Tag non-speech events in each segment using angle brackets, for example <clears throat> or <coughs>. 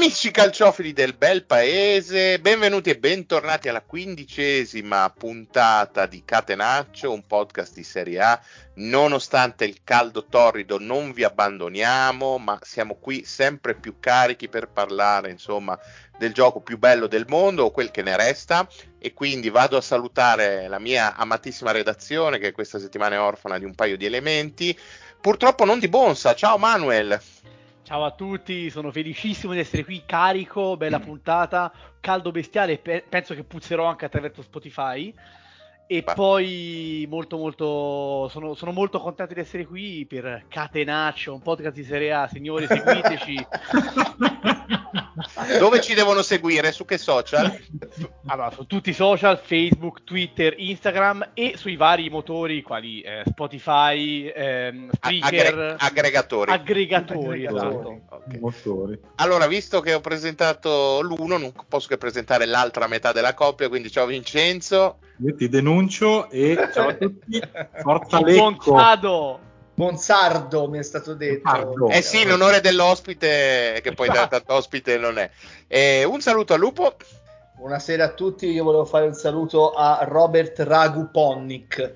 Amici calciofili del bel paese, benvenuti e bentornati alla quindicesima puntata di Catenaccio, un podcast di Serie A. Nonostante il caldo torrido non vi abbandoniamo, ma siamo qui sempre più carichi per parlare, insomma, del gioco più bello del mondo o quel che ne resta. E quindi vado a salutare la mia amatissima redazione che questa settimana è orfana di un paio di elementi. Purtroppo non di Bonsa. Ciao Manuel. Ciao a tutti, sono felicissimo di essere qui, carico, bella mm. puntata, caldo bestiale, pe- penso che puzzerò anche attraverso Spotify. E Beh. poi molto molto sono, sono, molto contento di essere qui per Catenaccio, un podcast di Serie A, signori <laughs> seguiteci. <laughs> Dove ci devono seguire? Su che social? <laughs> Allora, su tutti i social, Facebook, Twitter, Instagram e sui vari motori quali eh, Spotify, eh, Spreaker, Aggre- aggregatori. Aggregatori, esatto. Okay. Allora, visto che ho presentato l'uno, non posso che presentare l'altra metà della coppia, quindi ciao Vincenzo. Io ti denuncio e ciao a tutti. <laughs> Forza Lecco. Monsardo mi è stato detto. Monzardo. Eh sì, in onore dell'ospite, che poi esatto. tanto ospite non è. Eh, un saluto a Lupo. Buonasera a tutti, io volevo fare un saluto a Robert Ragu Ponnik.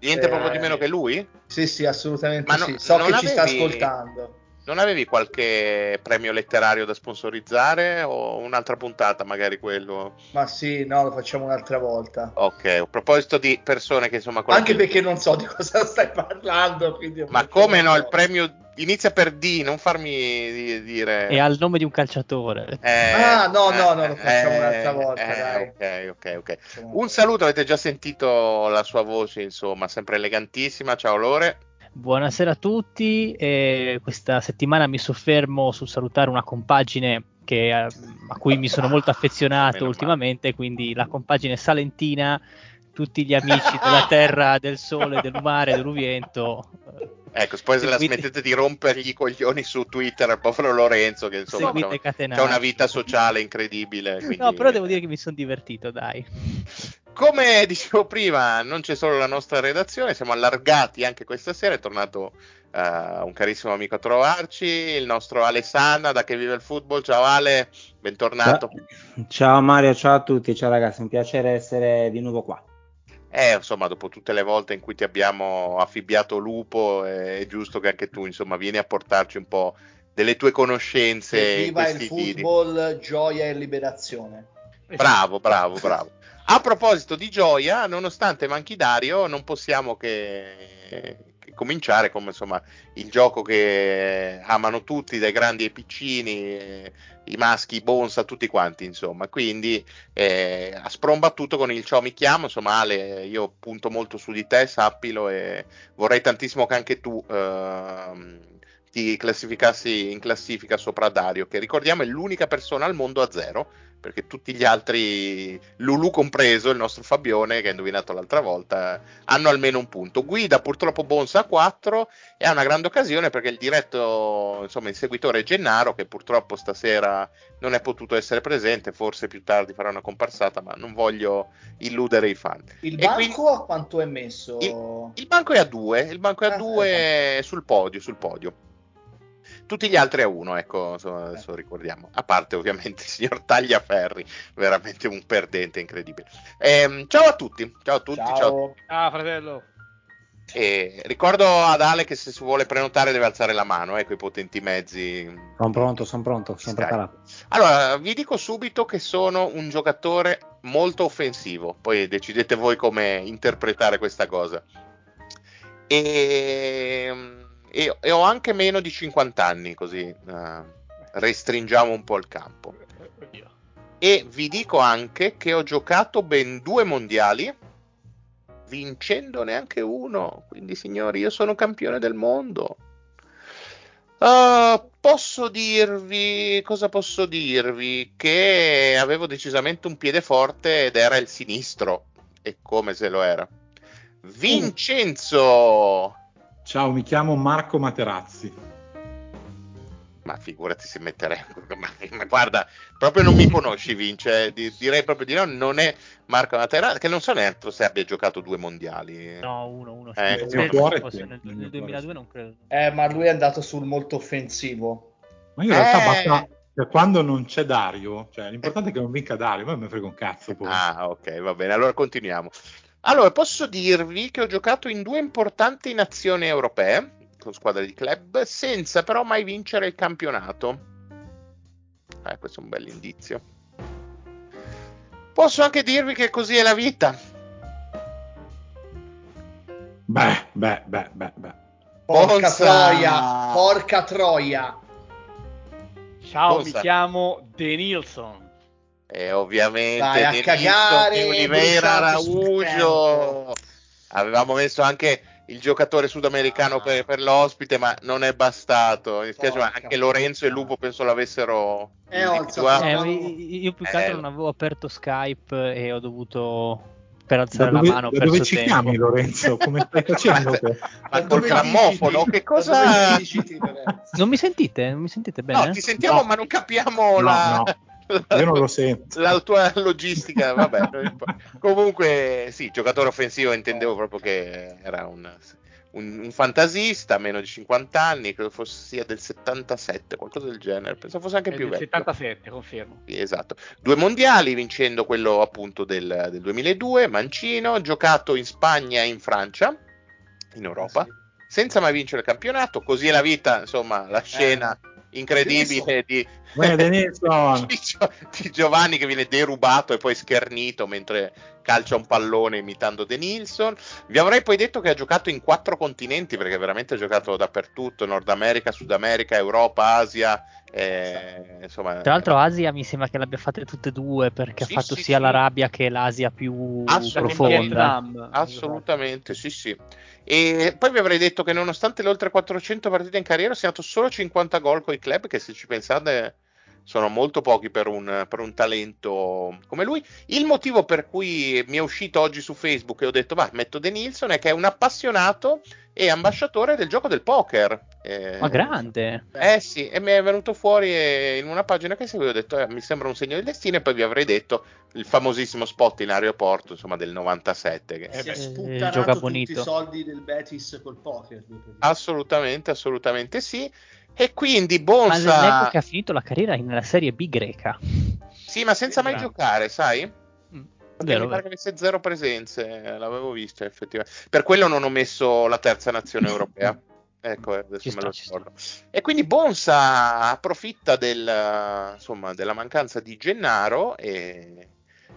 Niente eh, proprio di meno che lui? Sì, sì, assolutamente Ma sì. No, so che avevi... ci sta ascoltando. Non avevi qualche premio letterario da sponsorizzare o un'altra puntata, magari quello? Ma sì, no, lo facciamo un'altra volta. Ok, a proposito di persone che insomma... Anche che... perché non so di cosa stai parlando. Ma come no, il premio inizia per D, non farmi dire... È al nome di un calciatore. Eh, ah, no, no, no, lo facciamo eh, un'altra volta, eh, Ok, ok, ok. Un saluto, avete già sentito la sua voce, insomma, sempre elegantissima. Ciao Lore. Buonasera a tutti, eh, questa settimana mi soffermo sul salutare una compagine che, a, a cui mi sono molto <laughs> affezionato ultimamente, quindi la compagine salentina, tutti gli amici della <laughs> terra, del sole, del mare, dell'uviento. Ecco, poi se la smettete di rompergli i coglioni su Twitter al povero Lorenzo, che insomma ha una vita sociale incredibile. Quindi... No, però devo dire che mi sono divertito, dai. Come dicevo prima, non c'è solo la nostra redazione, siamo allargati anche questa sera. È tornato uh, un carissimo amico a trovarci, il nostro Alessandra da che vive il football. Ciao Ale, bentornato. Ciao, ciao Mario, ciao a tutti, ciao ragazzi, un piacere essere di nuovo qua. Eh, insomma, dopo tutte le volte in cui ti abbiamo affibbiato lupo, è giusto che anche tu, insomma, vieni a portarci un po' delle tue conoscenze. Viva il football, giri. gioia e liberazione. Bravo, bravo, bravo. A proposito di gioia, nonostante manchi Dario, non possiamo che, che cominciare come insomma il gioco che amano tutti, dai grandi ai piccini, i maschi, i bonsa, tutti quanti, insomma. Quindi eh, a sprombattuto con il ciao mi chiamo, insomma Ale, io punto molto su di te, sappilo e vorrei tantissimo che anche tu eh, ti classificassi in classifica sopra Dario, che ricordiamo è l'unica persona al mondo a zero perché tutti gli altri, Lulu compreso, il nostro Fabione che ha indovinato l'altra volta, hanno almeno un punto. Guida purtroppo Bonsa a 4 e ha una grande occasione perché il diretto insomma, inseguitore è Gennaro che purtroppo stasera non è potuto essere presente, forse più tardi farà una comparsata, ma non voglio illudere i fan. Il banco quindi, a quanto è messo? Il, il, banco è a 2, il banco è a 2 ah, sul podio, sul podio. Tutti gli altri a uno, ecco, insomma, adesso ricordiamo. A parte ovviamente il signor Tagliaferri, veramente un perdente incredibile. Ehm, ciao a tutti, ciao a tutti. Ciao, ciao. ciao fratello. E ricordo ad Ale che se si vuole prenotare deve alzare la mano, ecco i potenti mezzi. Sono pronto, sono pronto, sono preparato. Allora, vi dico subito che sono un giocatore molto offensivo, poi decidete voi come interpretare questa cosa. E ehm, e, e, ho anche meno di 50 anni, così uh, restringiamo un po' il campo. E vi dico anche che ho giocato ben due mondiali, vincendone anche uno. Quindi, signori, io sono campione del mondo. Uh, posso dirvi cosa posso dirvi? Che avevo decisamente un piede forte ed era il sinistro. E come se lo era. Vincenzo! Ciao, mi chiamo Marco Materazzi. Ma figurati se metterei. <laughs> Ma, ma guarda, proprio non mi conosci, Vince. Di, direi proprio di no. Non è Marco Materazzi, che non so neanche se abbia giocato due mondiali. No, uno, uno. Eh, sì, nel, cuore, nel, nel 2002 non credo. Eh, ma lui è andato sul molto offensivo. Ma io in realtà eh... Cioè, quando non c'è Dario, cioè, l'importante è che non vinca Dario, ma mi frega un cazzo poi. Ah, ok, va bene, allora continuiamo. Allora, posso dirvi che ho giocato in due importanti nazioni europee con squadre di club, senza però mai vincere il campionato. Eh, questo è un bel indizio. Posso anche dirvi che così è la vita. Beh, beh, beh, beh, beh. Porca Bonza! troia, porca troia. Ciao, Cosa? mi chiamo De Nilsson. E ovviamente Vai a cagare, sul Araugio. Avevamo messo anche il giocatore sudamericano Ah. per, per l'ospite, ma non è bastato. Mi spiace, ma anche Lorenzo e. Lupo penso l'avessero Eh. Eh, no. io più che altro Eh. non avevo aperto Skype e ho dovuto per alzare dove, la mano da per dove ci tempo. chiami Lorenzo? Come stai <laughs> facendo? Ma- Da col grammofono, che cosa... Non mi sentite? Non mi sentite bene? No, ti sentiamo, No. ma non capiamo No, la... Io non lo <laughs> sento. La tua logistica, vabbè. Comunque, sì, giocatore offensivo intendevo proprio che era un, un, un fantasista, meno di 50 anni, credo fosse sia del 77, qualcosa del genere. Pensavo fosse anche È più del vecchio. 77, confermo. Sì, esatto. Due mondiali, vincendo quello appunto del, del 2002, mancino, giocato in Spagna e in Francia, in Europa, Ah, sì. senza mai vincere il campionato. Così è la vita, insomma, la scena incredibile di. <laughs> di, Gio- di Giovanni che viene derubato e poi schernito mentre calcia un pallone imitando De Nilsson. Vi avrei poi detto che ha giocato in quattro continenti perché veramente ha giocato dappertutto: Nord America, Sud America, Europa, Asia. eh, insomma, Tra l'altro Asia mi sembra che l'abbia fatte tutte e due perché Sì, ha fatto sì, sia sì. l'Arabia che l'Asia più Assolutamente. profonda. Assolutamente, sì, sì. E poi vi avrei detto che nonostante le oltre 400 partite in carriera, ha segnato solo 50 gol con i club, che se ci pensate sono molto pochi per un, per un talento come lui. Il motivo per cui mi è uscito oggi su Facebook e ho detto, va, metto De Nilsson, è che è un appassionato e ambasciatore del gioco del poker. Eh, Ma grande. eh sì, e mi è venuto fuori eh, in una pagina che seguivo, ho detto, eh, mi sembra un segno del destino, e poi vi avrei detto il famosissimo spot in aeroporto, insomma, del 97. Che, Eh si è sputtanato tutti i soldi del Betis col poker. Assolutamente, assolutamente sì. E quindi Ma Bonsa, leggo che ha finito la carriera nella Serie B greca. sì, ma senza mai Esatto. giocare, sai? Mm, Perché vero, mi pare che avesse zero presenze, l'avevo visto effettivamente. Per quello non ho messo la terza nazione <laughs> europea. Ecco, eh, adesso Ci me sta, lo ricordo. E quindi Bonsa approfitta del, insomma, della mancanza di Gennaro e,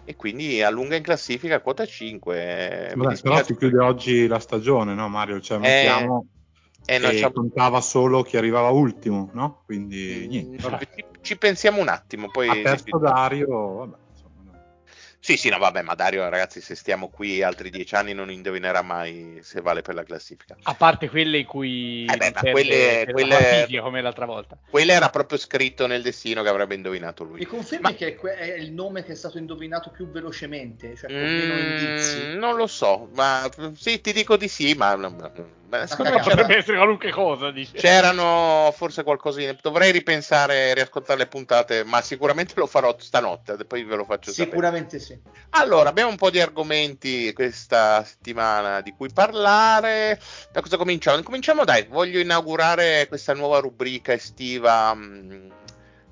e quindi allunga in classifica a quota 5. Eh, mi Vabbè, però si chiude oggi la stagione, no Mario? Cioè, Eh, mettiamo eh, non che c'ha- contava solo chi arrivava ultimo, no? Quindi niente, Mm, vabbè. ci, ci pensiamo un attimo. Poi Ha perso Dario, vabbè, no. Sì, sì, no, vabbè, ma Dario, ragazzi, se stiamo qui altri dieci anni non indovinerà mai se vale per la classifica. A parte quelle in cui Eh beh, ma quelle- quelle- la classifica, come l'altra volta. Quello era proprio scritto nel destino che avrebbe indovinato lui. Mi confermi Ma- che è il nome che è stato indovinato più velocemente, cioè con meno Mm, indizi? non lo so, ma sì, ti dico di sì, ma, ma- secondo me Potrebbe essere qualunque cosa, dice. c'erano forse qualcosina. Dovrei ripensare e riascoltare le puntate, ma sicuramente lo farò stanotte, poi ve lo faccio sapere. Sicuramente sì. Allora, abbiamo un po' di argomenti questa settimana di cui parlare. Da cosa cominciamo? Cominciamo, dai, voglio inaugurare questa nuova rubrica estiva. mh,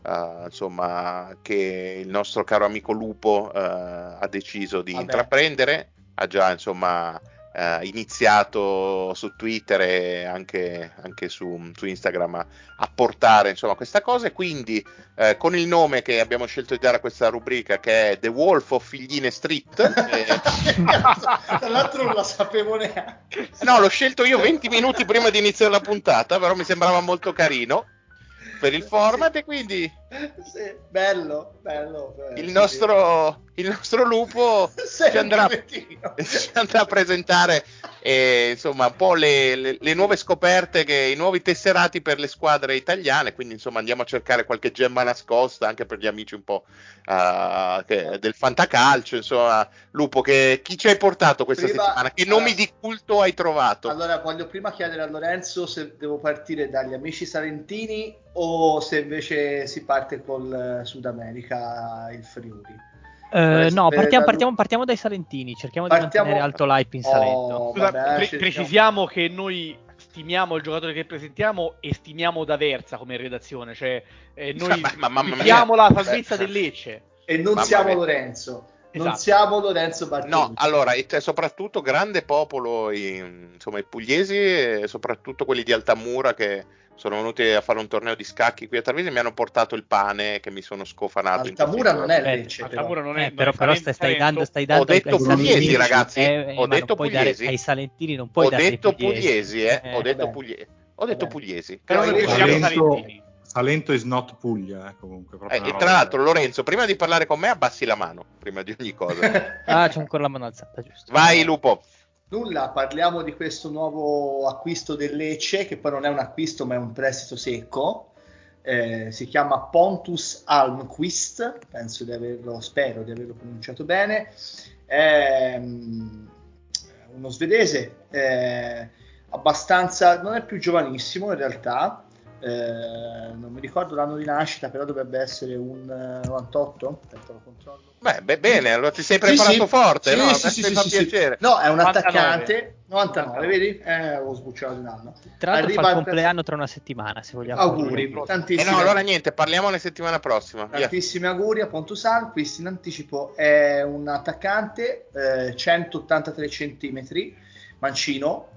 eh, insomma, che il nostro caro amico Lupo eh, ha deciso di Vabbè. intraprendere. Ha già, insomma, eh, iniziato su Twitter e anche, anche su, su Instagram a, a portare insomma questa cosa. E quindi eh, con il nome che abbiamo scelto di dare a questa rubrica, che è The Wolf of Figline Street. <laughs> eh, Tra l'altro non la sapevo neanche. no, l'ho scelto io 20 minuti prima di iniziare la puntata, però mi sembrava molto carino per il format e quindi <laughs> Sì, bello, bello. eh, il sì, nostro, il nostro lupo <laughs> sì. Ci andrà, <laughs> ci andrà a presentare eh, insomma un po' le, le- le nuove scoperte, che, i nuovi tesserati per le squadre italiane, quindi insomma andiamo a cercare qualche gemma nascosta anche per gli amici un po' ah, che- del fantacalcio, insomma Lupo, che, chi ci hai portato questa Prima- settimana? Che nomi allora- di culto hai trovato? Allora, voglio prima chiedere a Lorenzo se devo partire dagli amici salentini o se invece si parte col eh, Sud America, il Friuli. Eh, no, partiamo, partiamo- partiamo dai Salentini, cerchiamo di Partiamo- mantenere alto l'hype in Salento. Oh, Scusa, vabbè, pre- precisiamo che noi stimiamo il giocatore che presentiamo e stimiamo D'Aversa come redazione, cioè eh, noi tifiamo la salvezza del Lecce. E non Mamma siamo mia. Lorenzo. Non Esatto. siamo Lorenzo Bartolucci. No, allora, e te- soprattutto grande popolo, in- insomma, i pugliesi, e soprattutto quelli di Altamura che sono venuti a fare un torneo di scacchi qui a Tarvisi e mi hanno portato il pane che mi sono scofanato. in Altamura non è. Lecce, però. Altamura non è, Eh, non però, però stai, stai dando, stai dando Ho detto pugliesi, ragazzi, eh, ho ma non detto dare- pugliesi. ai salentini non puoi Ho dare detto pugliesi, eh, Eh, ho detto pugliesi. Ho detto Vabbè. pugliesi. Però siamo Salento- salentini. Salento is not Puglia, eh, comunque. Eh, e tra l'altro, Lorenzo, prima di parlare con me, abbassi la mano prima di ogni cosa. Ah, c'è ancora la mano alzata, giusto. Vai, Lupo. Nulla, parliamo di questo nuovo acquisto del Lecce, che poi non è un acquisto ma è un prestito secco. Eh, si chiama Pontus Almquist, penso di averlo, spero di averlo pronunciato bene. È mm, uno svedese, eh, abbastanza, non è più giovanissimo in realtà, eh, non mi ricordo l'anno di nascita, però dovrebbe essere un eh, 98, aspetta lo controllo. Beh, beh, bene, allora ti sei Sì, preparato sì. forte, Sì, no? sì, sì, sì, fa sì, sì. piacere. No, è un 99. attaccante. 99, vedi? Eh, avevo sbucciato un anno. Tra l'altro Arriva fa il compleanno tra una settimana, se vogliamo. Auguri, tantissimi, no, allora niente, parliamone settimana prossima. Via. tantissimi auguri a Pontusan. Questo in anticipo è un attaccante, eh, 183 cm, mancino,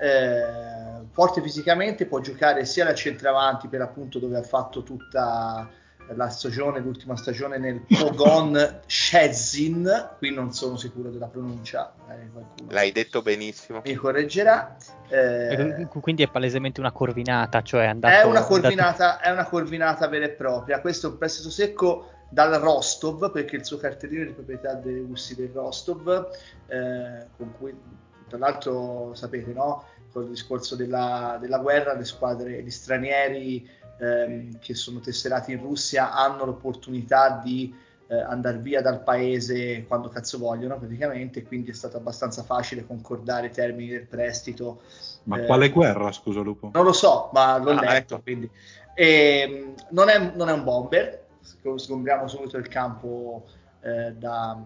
eh, forte fisicamente, può giocare sia da centravanti per appunto dove ha fatto tutta la stagione, l'ultima stagione nel Pogon Szczecin, qui non sono sicuro della pronuncia, eh, L'hai detto benissimo. mi correggerà. Eh, Eh, Quindi è palesemente una corvinata, cioè è andato... è una è andato- corvinata, è una corvinata vera e propria. Questo è un prestito secco dal Rostov, perché il suo cartellino è di proprietà dei russi del Rostov, eh, con cui tra l'altro sapete, no? Con il discorso della, della guerra, le squadre, gli stranieri ehm, che sono tesserati in Russia hanno l'opportunità di eh, andare via dal paese quando cazzo vogliono praticamente, quindi è stato abbastanza facile concordare i termini del prestito. Ma Eh, quale guerra, scusa Lupo? non lo so, ma l'ho Ah, letto. ecco. Quindi. E, mh, non, è, non è un bomber, sgombriamo subito il campo eh, da-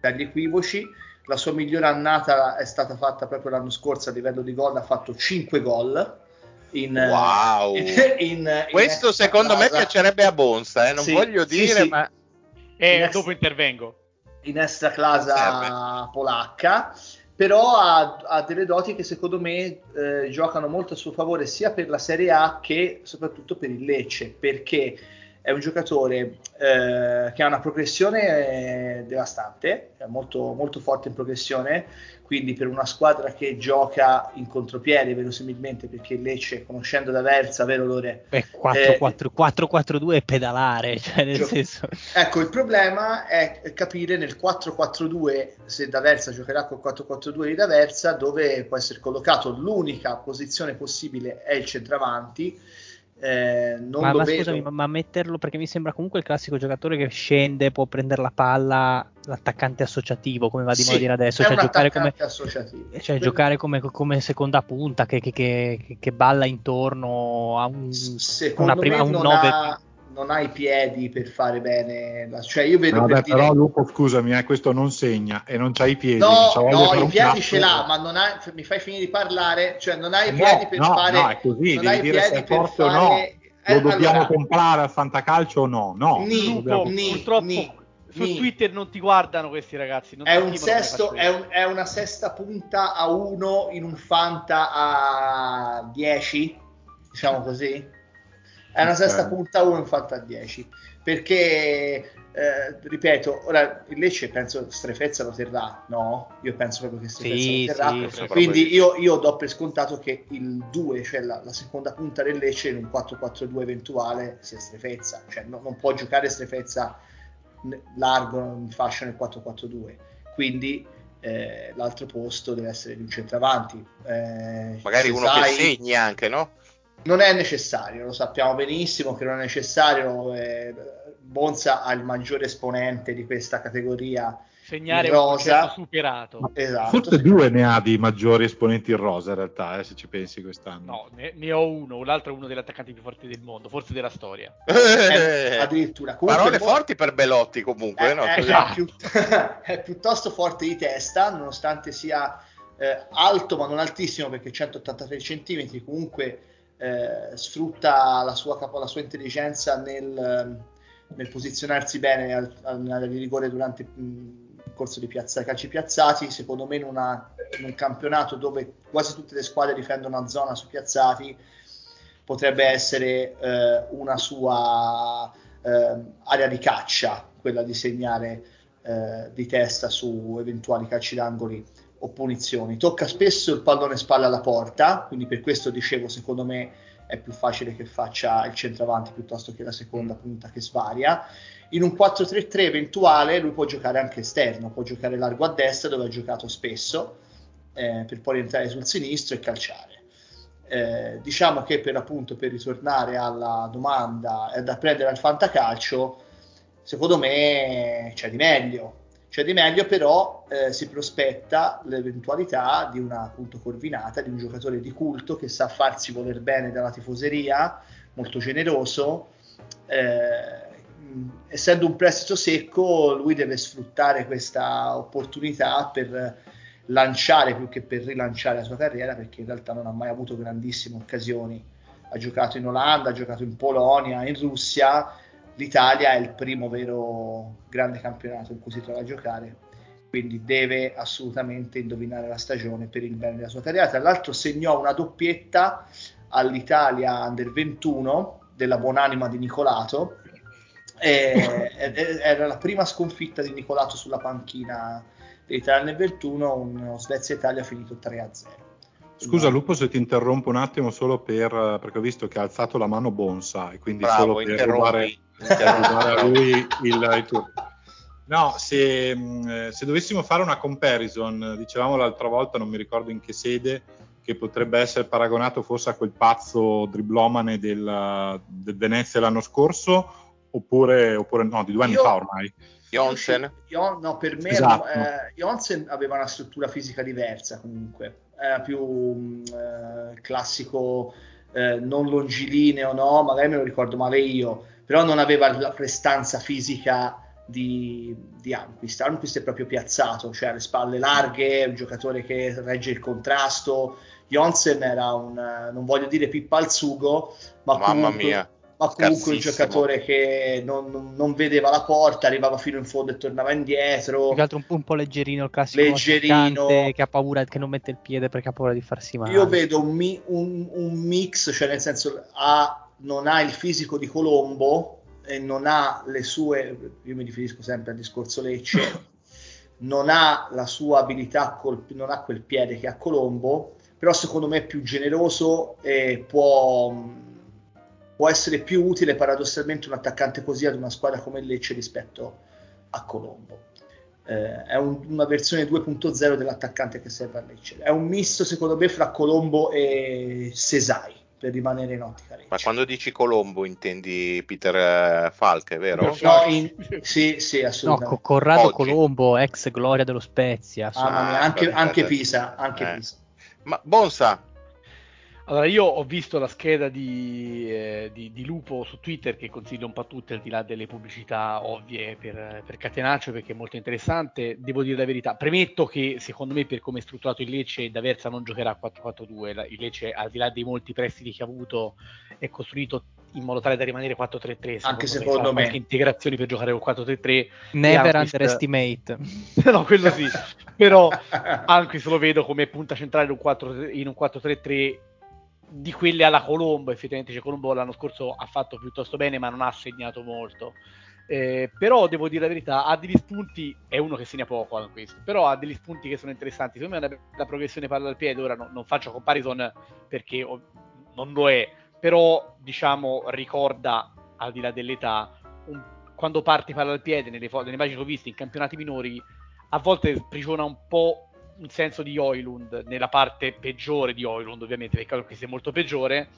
dagli equivoci. La sua migliore annata è stata fatta proprio l'anno scorso a livello di gol, ha fatto 5 gol. In, eh, Wow. <laughs> in- in Questo secondo me classa. piacerebbe a Bonsa, eh? non Sì, voglio sì, dire, sì. ma E Next. dopo intervengo. in extra clasa Serve. polacca, però ha, ha delle doti che secondo me eh, giocano molto a suo favore sia per la Serie A che soprattutto per il Lecce, perché è un giocatore eh, che ha una progressione eh, devastante, è molto, molto forte in progressione, quindi per una squadra che gioca in contropiede verosimilmente, perché Lecce, conoscendo D'Aversa, vero Lore? Beh, Eh, 4-4-2 e pedalare, <laughs> cioè nel Gio- senso... Ecco, il problema è capire nel 4-4-2 se D'Aversa giocherà col 4-4-2 di D'Aversa, dove può essere collocato l'unica posizione possibile è il centravanti. Eh, non Ma, ma scusami, ma, ma metterlo perché mi sembra comunque il classico giocatore che scende, può prendere la palla, l'attaccante associativo, come va di Sì, moda dire adesso, cioè giocare come, associativo. cioè giocare come, come seconda punta che, che- che- che balla intorno a un, Secondo una prima, un non, 9 ha, non ha i piedi per fare bene. la- Cioè, io vedo No, per vabbè, dire... però Lupo, scusami, eh, questo non segna e non c'ha i piedi. No, di no, fare i piedi ce l'ha, ma non ha, mi fai finire di parlare, cioè non hai i No, piedi per no, fare... no, è così, non devi hai dire se è forte o no. fare- Lo Eh, dobbiamo allora, comprare al Fantacalcio o no? No. Ni, dobbiamo- ni, Purtroppo ni, su ni. Twitter non ti guardano questi ragazzi. Non È ti un sesto, è, un- è una sesta punta a 1 in un Fanta a 10, diciamo così. È una sesta punta a 1 in Fanta a 10. Perché, eh, ripeto, ora il Lecce penso Strefezza lo terrà, no? Io penso proprio che Strefezza Sì, lo terrà. sì. Quindi io, io do per scontato che il 2, cioè la, la seconda punta del Lecce in un 4-4-2 eventuale sia Strefezza, cioè no- non può giocare Strefezza largo in fascia nel 4-4-2. Quindi eh, l'altro posto deve essere di un centravanti. Eh, magari uno sai- che segni anche, no? Non è necessario, lo sappiamo benissimo che non è necessario. eh, Bonza ha il maggiore esponente di questa categoria. Segnare in un rosa. concetto superato. Esatto. Forse due ne ha di maggiori esponenti in rosa in realtà, eh, se ci pensi quest'anno. No, ne, ne ho uno, l'altro è uno degli attaccanti più forti del mondo, forse della storia. <laughs> Eh, addirittura. Comunque, Parole Bo- forti per Belotti comunque, è, no? è- Così. è più- <laughs> è piuttosto forte di testa, nonostante sia eh, alto ma non altissimo perché 183 cm, comunque eh, sfrutta la sua, la sua intelligenza nel, nel, posizionarsi bene al, al, rigore durante il corso di piazza, calci piazzati, secondo me in, una, in un campionato dove quasi tutte le squadre difendono una zona su piazzati, potrebbe essere eh, una sua eh, area di caccia, quella di segnare eh, di testa su eventuali calci d'angoli o punizioni. Tocca spesso il pallone spalla alla porta, quindi per questo dicevo, secondo me è più facile che faccia il centravanti piuttosto che la seconda punta che svaria. In un 4-3-3 eventuale lui può giocare anche esterno, può giocare largo a destra dove ha giocato spesso, eh, per poi rientrare sul sinistro e calciare. Eh, diciamo che per appunto per ritornare alla domanda e da prendere al fantacalcio, secondo me c'è di meglio c'è di meglio, però eh, si prospetta l'eventualità di una appunto corvinata, di un giocatore di culto che sa farsi voler bene dalla tifoseria, molto generoso. Eh, essendo un prestito secco, lui deve sfruttare questa opportunità per lanciare più che per rilanciare la sua carriera, perché in realtà non ha mai avuto grandissime occasioni. Ha giocato in Olanda, ha giocato in Polonia, in Russia l'Italia è il primo vero grande campionato in cui si trova a giocare, quindi deve assolutamente indovinare la stagione per il bene della sua carriera. Tra l'altro segnò una doppietta all'Italia Under 21 della buonanima di Nicolato. E, era la prima sconfitta di Nicolato sulla panchina dell'Italia Under 21, uno Svezia-Italia finito 3-0. Scusa Lupo se ti interrompo un attimo solo per, perché ho visto che ha alzato la mano Bonsa e quindi Bravo, solo per rubare a lui il, il tuo. No, se, mm, se, dovessimo fare una comparison, dicevamo l'altra volta, non mi ricordo in che sede, che potrebbe essere paragonato forse a quel pazzo driblomane del, del Venezia l'anno scorso, oppure, oppure no, di due anni Io... fa ormai. Jonsen? no, per me esatto. eh, Jonsen aveva una struttura fisica diversa comunque era più eh, classico eh, non longilineo, no? magari me lo ricordo male io, però non aveva la prestanza fisica di, di Anquist. Anquist è proprio piazzato, cioè ha le spalle larghe, un giocatore che regge il contrasto. Jonsen era un, non voglio dire pippa al sugo, ma Mamma comunque, mia ma comunque un giocatore che non, non, vedeva la porta, arrivava fino in fondo e tornava indietro. Più che altro un po', un po leggerino il classico leggerino che ha paura, che non mette il piede perché ha paura di farsi male. Io vedo un, mi, un, un mix, cioè nel senso ha, non ha il fisico di Colombo e non ha le sue, io mi riferisco sempre al discorso Lecce, <coughs> non ha la sua abilità, col, non ha quel piede che ha Colombo, però secondo me è più generoso e può può essere più utile paradossalmente un attaccante così ad una squadra come Lecce rispetto a Colombo. Eh, è un, una versione 2.0 dell'attaccante che serve a Lecce. È un misto secondo me fra Colombo e Sesai per rimanere in ottica Lecce. Ma quando dici Colombo intendi Peter eh, Falk, vero? No, in, <laughs> sì, sì, assolutamente. No, Corrado Oggi. Colombo, ex gloria dello Spezia. Ah, mia, anche, anche, Pisa, anche eh. Pisa. Ma Bonsa, allora, io ho visto la scheda di, eh, di, di, Lupo su Twitter che consiglio un po' a tutti, al di là delle pubblicità ovvie per, per Catenaccio, perché è molto interessante. Devo dire la verità. Premetto che secondo me, per come è strutturato il Lecce, D'Aversa non giocherà a 4-4-2. Il Lecce, al di là dei molti prestiti che ha avuto, è costruito in modo tale da rimanere 4-3-3. Anche secondo me. Anche integrazioni per giocare col 4-3-3. Never underestimate. <laughs> no, quello sì. Però <laughs> anche se lo vedo come punta centrale in un 4-3-3 di quelle alla Colombo, effettivamente cioè, Colombo l'anno scorso ha fatto piuttosto bene ma non ha segnato molto. Eh, però devo dire la verità, ha degli spunti, è uno che segna poco anche questo, però ha degli spunti che sono interessanti. Secondo me la, progressione palla al piede, ora no, non faccio comparison perché oh, non lo è, però diciamo ricorda al di là dell'età, un, quando parti palla al piede nelle, nelle immagini che ho viste in campionati minori, a volte sprigiona un po' un senso di Oilund nella parte peggiore di Oilund, ovviamente, perché questo è molto peggiore.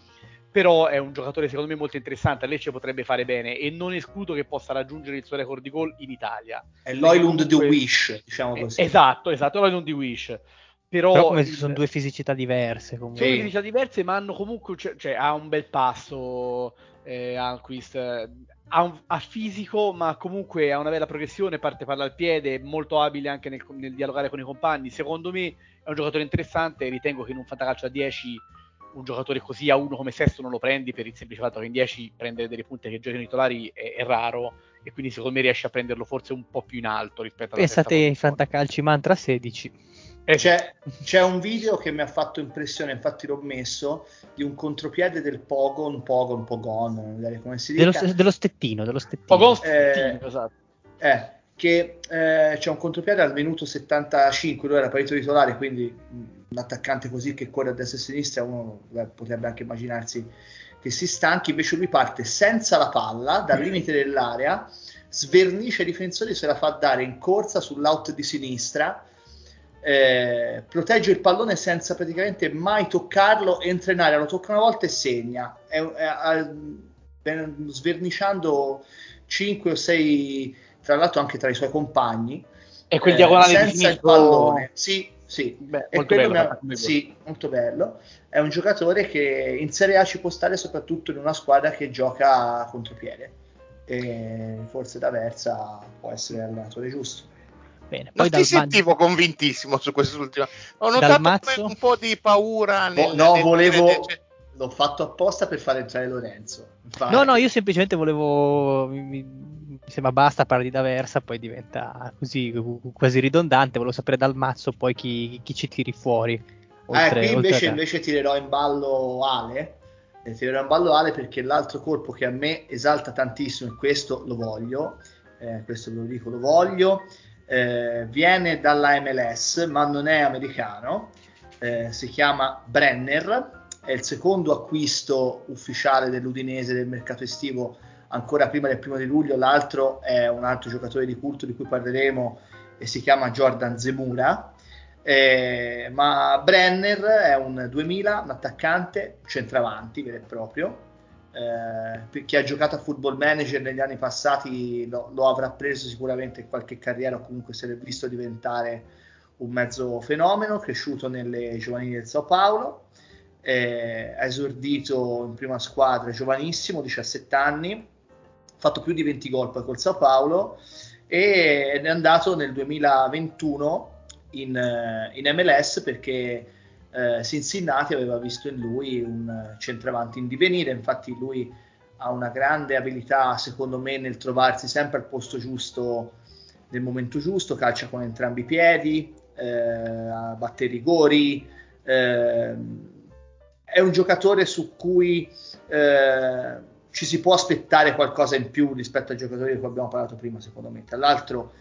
Però è un giocatore secondo me molto interessante. A Lecce potrebbe fare bene e non escludo che possa raggiungere il suo record di gol in Italia. È l'Oilund di Wish, diciamo così. Esatto, esatto, l'Oilund di Wish. Però, Però come il... sono due fisicità diverse. Comunque. Sono due fisicità diverse, ma hanno comunque. Cioè, cioè ha un bel passo. Eh, Alquist ha, un, ha, fisico, ma comunque ha una bella progressione, parte palla al piede, molto abile anche nel, nel, dialogare con i compagni. Secondo me è un giocatore interessante, ritengo che in un fantacalcio a 10 un giocatore così a uno come Sesto non lo prendi per il semplice fatto che in 10 prendere delle punte che giocano i titolari è, è, raro e quindi secondo me riesce a prenderlo forse un po' più in alto rispetto a Pensate ai fantacalci mantra 16. Eh, c'è, c'è, un video che mi ha fatto impressione, infatti l'ho messo, di un contropiede del Pogon, Pogon, Pogon, come si dice. Dello, dello stettino, dello stettino. Pogon stettino, eh, esatto. Eh, che eh, c'è un contropiede al minuto 75, lui era partito titolare, quindi un attaccante così che corre a destra e a sinistra, uno potrebbe anche immaginarsi che si stanchi, invece lui parte senza la palla dal limite dell'area, svernicia i difensori, se la fa dare in corsa sull'out di sinistra, eh, protegge il pallone senza praticamente mai toccarlo, entra in area, lo tocca una volta e segna, è, è, è, sverniciando 5 o 6, tra l'altro anche tra i suoi compagni, e quel diagonale eh, senza il pallone. Sì, sì, Beh, molto, bello, ha, sì, molto bello. È un giocatore che in Serie A ci può stare soprattutto in una squadra che gioca a contropiede. E forse da Versa può essere l'allenatore giusto. Bene, poi non ti sentivo convintissimo su quest'ultimo. Ho notato un po' di paura. Nel, no, nel volevo. Dire... L'ho fatto apposta per fare entrare Lorenzo. Infatti. No, no, io semplicemente volevo mi sembra basta parlare di D'Aversa, poi diventa così quasi ridondante. Volevo sapere dal mazzo poi chi, chi ci tiri fuori. Oltre, eh, qui invece, invece, tirerò in ballo Ale. Eh, tirerò in ballo Ale perché l'altro colpo che a me esalta tantissimo, e questo lo voglio, eh, questo ve lo dico, lo voglio, eh, viene dalla MLS, ma non è americano. Eh, si chiama Brenner, è il secondo acquisto ufficiale dell'Udinese del mercato estivo ancora prima del primo di luglio, l'altro è un altro giocatore di culto di cui parleremo e si chiama Jordan Zemura. Eh, ma Brenner è un 2000, un attaccante, centravanti vero e proprio. Eh, chi ha giocato a football manager negli anni passati lo, lo, avrà preso sicuramente in qualche carriera o comunque se l'è visto diventare un mezzo fenomeno, cresciuto nelle giovanili del Sao Paulo, eh, ha esordito in prima squadra giovanissimo, 17 anni, fatto più di 20 gol poi col Sao Paulo e è andato nel 2021 in, eh, in MLS perché eh, Cincinnati aveva visto in lui un centravanti in divenire, infatti lui ha una grande abilità secondo me nel trovarsi sempre al posto giusto nel momento giusto, calcia con entrambi i piedi, eh, batte rigori, eh, è un giocatore su cui eh, ci si può aspettare qualcosa in più rispetto ai giocatori di cui abbiamo parlato prima, secondo me. Tra l'altro,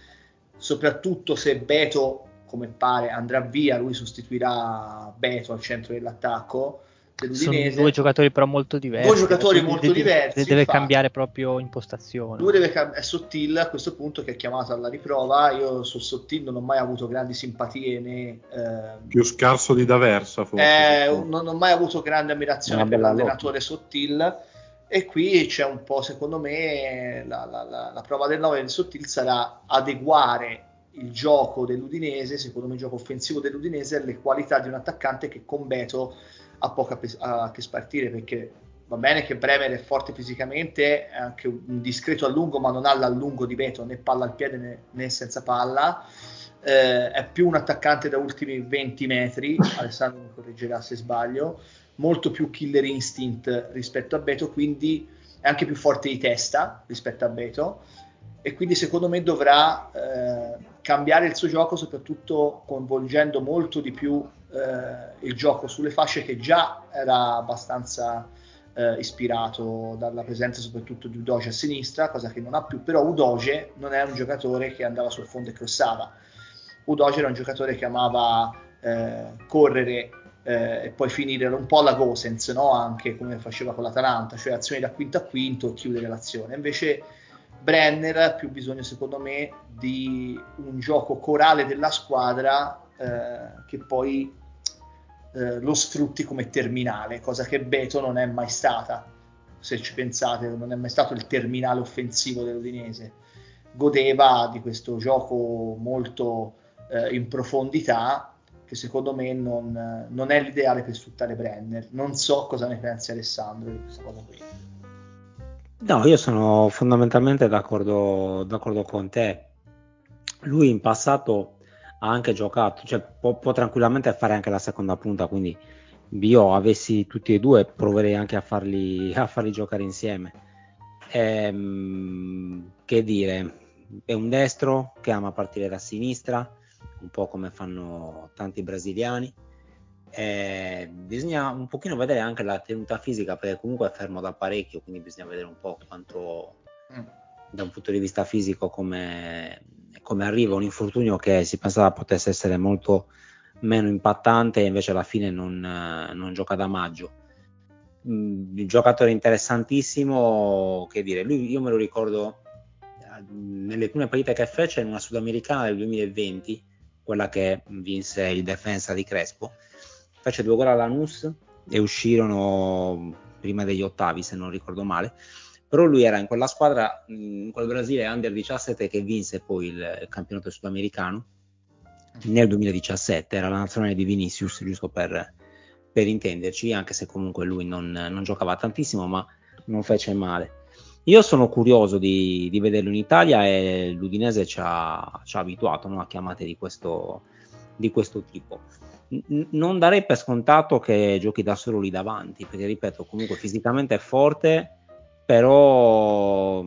soprattutto se Beto, come pare, andrà via, lui sostituirà Beto al centro dell'attacco. Sono due giocatori però molto diversi. Due giocatori molto deve, diversi. Deve infatti. cambiare proprio impostazione. Lui deve cam- è Sottil a questo punto che è chiamato alla riprova. Io su Sottil non ho mai avuto grandi simpatie né... Eh, Più scarso di D'Aversa forse. Eh, non ho mai avuto grande ammirazione per l'allenatore Sottil e qui c'è un po', secondo me, la, la, la, la prova del 9 del Sottil sarà adeguare il gioco dell'Udinese, secondo me il gioco offensivo dell'Udinese, alle qualità di un attaccante che con Beto ha poco a che spartire, perché va bene che Bremer è forte fisicamente, è anche un discreto allungo, ma non ha l'allungo di Beto, né palla al piede né, né senza palla. Eh, è più un attaccante da ultimi 20 metri, Alessandro mi correggerà se sbaglio, molto più killer instinct rispetto a Beto, quindi è anche più forte di testa rispetto a Beto e quindi secondo me dovrà eh, cambiare il suo gioco soprattutto coinvolgendo molto di più eh, il gioco sulle fasce che già era abbastanza eh, ispirato dalla presenza soprattutto di Udoge a sinistra, cosa che non ha più, però Udoge non è un giocatore che andava sul fondo e crossava. Udoge era un giocatore che amava eh, correre eh, e poi finire un po' alla Gosens, no? anche come faceva con l'Atalanta, cioè azioni da quinto a quinto e chiudere l'azione. Invece Brenner ha più bisogno, secondo me, di un gioco corale della squadra eh, che poi eh, lo sfrutti come terminale, cosa che Beto non è mai stata. Se ci pensate, non è mai stato il terminale offensivo dell'Udinese. Godeva di questo gioco molto eh, in profondità che secondo me non, non, è l'ideale per sfruttare Brenner. Non so cosa ne pensi Alessandro di questa cosa qui. No, io sono fondamentalmente d'accordo, d'accordo con te. Lui in passato ha anche giocato, cioè può, può tranquillamente fare anche la seconda punta, quindi io avessi tutti e due proverei anche a farli, <laughs> a farli giocare insieme. Ehm, che dire, è un destro che ama partire da sinistra, un po' come fanno tanti brasiliani. Eh, bisogna un pochino vedere anche la tenuta fisica perché comunque è fermo da parecchio, quindi bisogna vedere un po' quanto mm. da un punto di vista fisico come, come arriva un infortunio che si pensava potesse essere molto meno impattante e invece alla fine non, non gioca da maggio. Mm, un giocatore interessantissimo, che dire, lui io me lo ricordo eh, nelle prime partite che fece in una sudamericana del 2020, quella che vinse il defensa di Crespo, fece due gol alla Lanús e uscirono prima degli ottavi se non ricordo male, però lui era in quella squadra, in quel Brasile under 17 che vinse poi il campionato sudamericano nel 2017, era la nazionale di Vinicius, giusto per, per intenderci, anche se comunque lui non, non, giocava tantissimo, ma non fece male. Io sono curioso di, di vederlo in Italia e l'Udinese ci ha, ci ha abituato no, a chiamate di questo, di questo tipo. N- non darei per scontato che giochi da solo lì davanti, perché ripeto, comunque fisicamente è forte, però...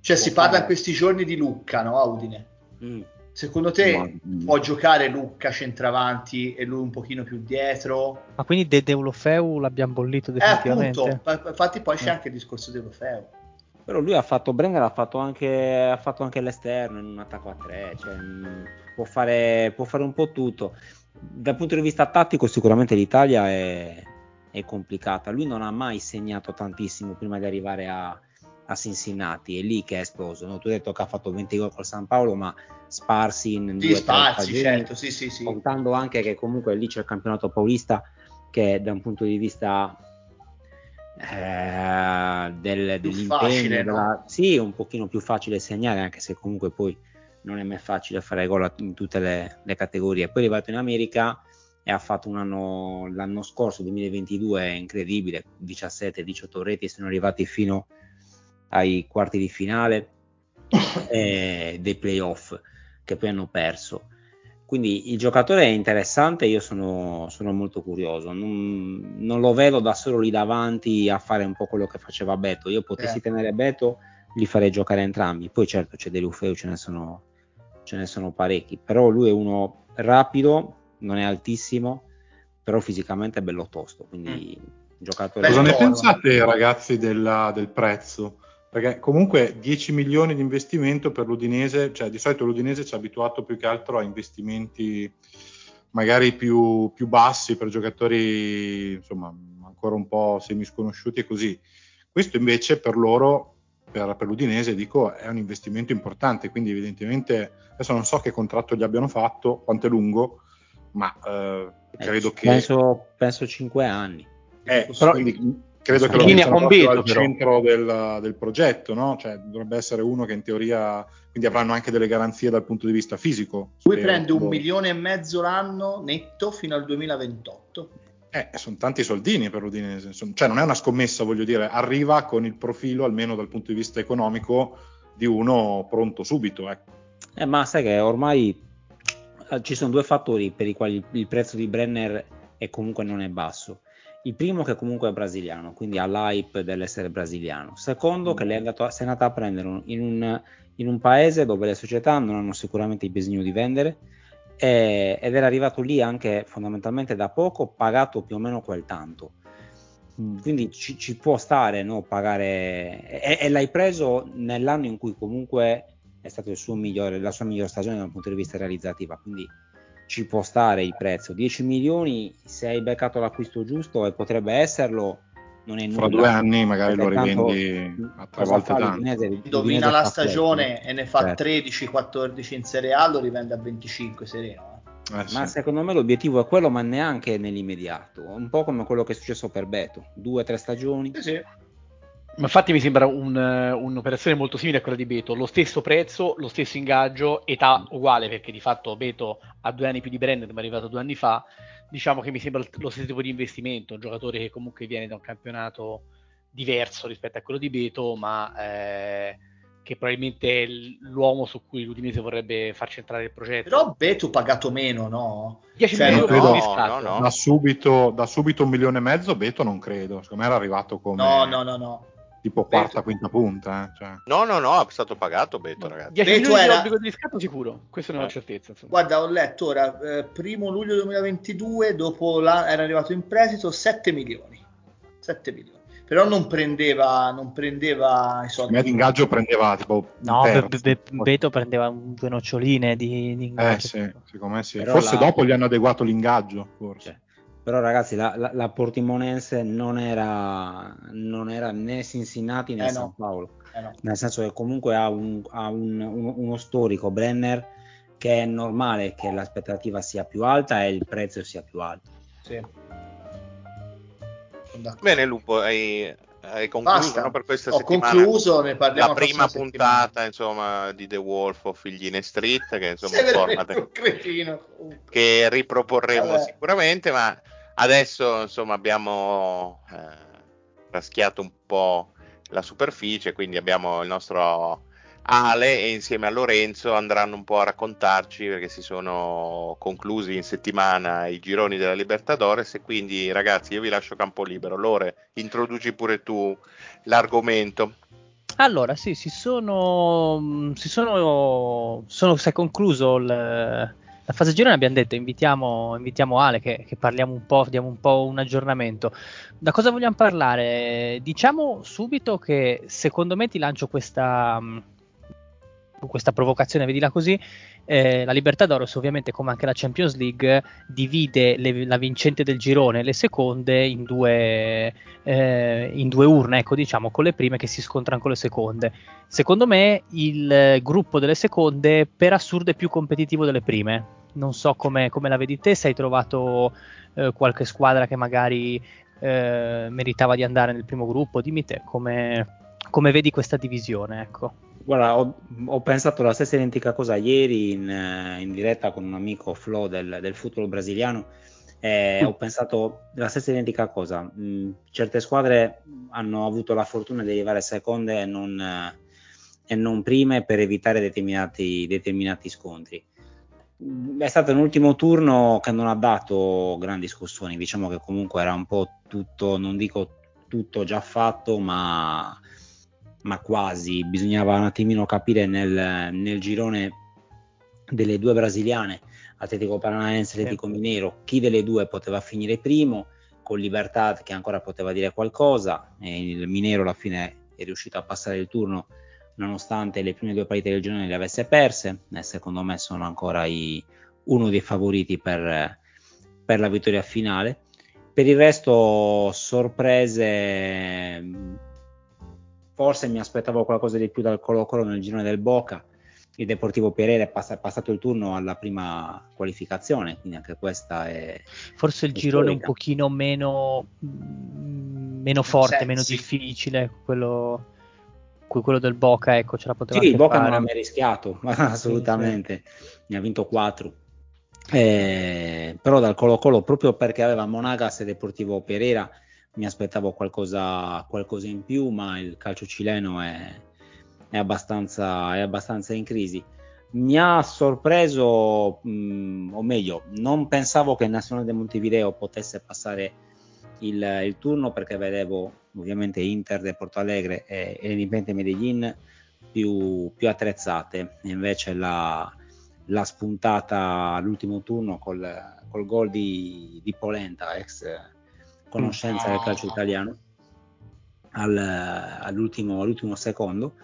Cioè si parla in questi giorni di Lucca, no? Udine. Mm. Secondo te Ma... Mm. può giocare Lucca centravanti e lui un pochino più dietro? Ma quindi De Deulofeu l'abbiamo bollito definitivamente? Eh, appunto, infatti poi c'è eh. anche il discorso di Deulofeu. Però lui ha fatto, Brenner ha fatto anche, ha fatto anche l'esterno in un attacco a tre, cioè, mm, può, fare, può fare un po' tutto. Dal punto di vista tattico sicuramente l'Italia è, è complicata. Lui non ha mai segnato tantissimo prima di arrivare a, a Cincinnati, è lì che è esploso. No? Tu hai detto che ha fatto 20 gol col San Paolo, ma sparsi in sì, due sparsi, certo, sì, sì, sì. contando anche che comunque lì c'è il campionato paulista che da un punto di vista eh, del, dell'impegno, facile, della, no? sì, un pochino più facile segnare, anche se comunque poi non è mai facile fare gol in tutte le, le categorie. Poi è arrivato in America e ha fatto un anno l'anno scorso 2022 incredibile 17-18 reti sono arrivati fino ai quarti di finale <coughs> eh, dei playoff che poi hanno perso. Quindi il giocatore è interessante, io sono, sono molto curioso. Non, non, lo vedo da solo lì davanti a fare un po' quello che faceva Beto. Io potessi eh. tenere Beto, li farei giocare entrambi. Poi certo c'è Delufeu, ce ne sono, ce ne sono parecchi. Però lui è uno rapido, non è altissimo, però fisicamente è bello tosto. Quindi mm. giocatore. Cosa ne pensate, ragazzi, della, del prezzo? perché comunque 10 milioni di investimento per l'Udinese, cioè di solito l'Udinese ci ha abituato più che altro a investimenti magari più, più bassi per giocatori insomma ancora un po' semisconosciuti e così. Questo invece per loro, per, per, l'Udinese, dico, è un investimento importante, quindi evidentemente adesso non so che contratto gli abbiano fatto, quanto è lungo, ma eh, credo eh, che... Penso, penso 5 anni. Eh, però, quindi, credo che lo mettano proprio al però. centro del, del progetto, no? Cioè, dovrebbe essere uno che in teoria quindi avranno anche delle garanzie dal punto di vista fisico. Lui prende un milione e mezzo l'anno netto fino al 2028. Eh, sono tanti soldini per l'Udinese, cioè non è una scommessa, voglio dire, arriva con il profilo, almeno dal punto di vista economico, di uno pronto subito. Ecco. Eh, ma sai che ormai eh, ci sono due fattori per i quali il prezzo di Brenner è comunque non è basso il primo che comunque è brasiliano, quindi ha l'hype dell'essere brasiliano. Secondo che lei è andato, è andata a prendere in un, in un, paese dove le società non hanno sicuramente bisogno di vendere e, ed era arrivato lì anche fondamentalmente da poco, pagato più o meno quel tanto. Mm. Quindi ci, ci può stare no, pagare e, e, l'hai preso nell'anno in cui comunque è stata migliore, la sua migliore stagione dal punto di vista realizzativa. Quindi ci può stare il prezzo. 10 milioni se hai beccato l'acquisto giusto e potrebbe esserlo, non è nulla. Fra due anni magari lo rivendi a tre volte tanto. Indovina la stagione e ne fa certo. 13-14 in Serie A, lo rivende a 25 sereno. Eh, ma sì. secondo me l'obiettivo è quello, ma neanche nell'immediato. Un po' come quello che è successo per Beto, due o tre stagioni. Sì, sì. Ma infatti mi sembra un, un'operazione molto simile a quella di Beto, lo stesso prezzo, lo stesso ingaggio, età uguale perché di fatto Beto ha due anni più di Brenner, ma è arrivato due anni fa, diciamo che mi sembra lo stesso tipo di investimento, un giocatore che comunque viene da un campionato diverso rispetto a quello di Beto, ma eh, che probabilmente è l'uomo su cui l'Udinese vorrebbe far centrare il progetto. Però Beto pagato meno, no? 10 Cioè, milioni credo- di no, no, no. Da subito, da subito un milione e mezzo, Beto non credo. Secondo me era arrivato come No, no, no, no. Tipo quarta, quinta punta. eh, cioè. No, no, no, è stato pagato Beto, ragazzi. 10 Beto milioni era- di obbligo di riscatto sicuro, questo ne ho Eh. certezza. Insomma. Guarda, ho letto ora, eh, primo luglio 2022, dopo la- era arrivato in prestito 7 milioni. 7 milioni. Però non prendeva, non prendeva i soldi. Secondo me d'ingaggio prendeva tipo No, Be- terzo. Be- Be- Beto prendeva un- due noccioline di, di Eh ingaggio. sì, secondo me sì. Però Forse la- dopo gli hanno adeguato l'ingaggio, forse. Cioè, però ragazzi, la, la, la Portimonense non era, non era né Cincinnati né Eh, San no. Paolo, Eh, no. nel senso che comunque ha, un- ha un- uno, uno storico, Brenner, che è normale che l'aspettativa sia più alta e il prezzo sia più alto. Sì. Bene, Lupo, hai, hai concluso Basta. no, per questa Ho settimana? concluso, ne parliamo la prima prossima settimana. puntata insomma di The Wolf of Figline Street che insomma un format un che riproporremo Vabbè. sicuramente ma adesso insomma abbiamo eh, raschiato un po' la superficie quindi abbiamo il nostro Ale e insieme a Lorenzo andranno un po' a raccontarci perché si sono conclusi in settimana i gironi della Libertadores e quindi ragazzi io vi lascio campo libero Lore introduci pure tu l'argomento Allora, sì, si sono. Si sono, sono si è concluso il- la fase girone. Abbiamo detto: invitiamo, invitiamo Ale che, che parliamo un po', diamo un po' un aggiornamento. Da cosa vogliamo parlare? Diciamo subito che secondo me ti lancio questa. Questa provocazione, vedila così, eh, la Libertadores ovviamente come anche la Champions League divide le- la vincente del girone e le seconde in due, eh, in due urne, ecco diciamo, con le prime che si scontrano con le seconde. Secondo me il gruppo delle seconde per assurdo è più competitivo delle prime. Non so come, come la vedi te, se hai trovato eh, qualche squadra che magari eh, meritava di andare nel primo gruppo, dimmi te come, come vedi questa divisione, ecco. Guarda, ho, ho pensato la stessa identica cosa ieri in, eh, in diretta con un amico Flo del, del football brasiliano. e ho pensato la stessa identica cosa. Mm, certe squadre hanno avuto la fortuna di arrivare seconde e non, eh, e non prime per evitare determinati, determinati scontri. Mm, È stato un ultimo turno che non ha dato grandi scossoni, diciamo che comunque era un po' tutto, non dico tutto già fatto, ma ma quasi, bisognava un attimino capire nel, nel girone delle due brasiliane, Atletico Paranaense e Atletico Mineiro, chi delle due poteva finire primo, con Libertad che ancora poteva dire qualcosa, e il Mineiro alla fine è riuscito a passare il turno nonostante le prime due partite del girone le avesse perse, e secondo me sono ancora i- uno dei favoriti per, per la vittoria finale. Per il resto, sorprese. Forse mi aspettavo qualcosa di più dal Colo Colo nel girone del Boca. Il Deportivo Pereira è pass- passato il turno alla prima qualificazione, quindi anche questa è. Forse il girone un pochino meno, meno forte, Sensi. meno difficile, quello, que- quello del Boca, ecco, ce la poteva Sì, il Boca fare. non ha mai rischiato, <laughs> assolutamente. Ne ha vinto 4. però dal Colo Colo, proprio perché aveva Monagas e Deportivo Pereira, mi aspettavo qualcosa, qualcosa in più, ma il calcio cileno è, è abbastanza, è abbastanza in crisi. Mi ha sorpreso, mh, o meglio, non pensavo che il Nazionale del Montevideo potesse passare il, il turno perché vedevo ovviamente Inter de Porto Alegre e, e l'Indipendente Medellin più, più attrezzate, invece la, la spuntata all'ultimo turno col, col gol di, di Polenta, ex conoscenza del calcio italiano, al, all'ultimo, all'ultimo secondo.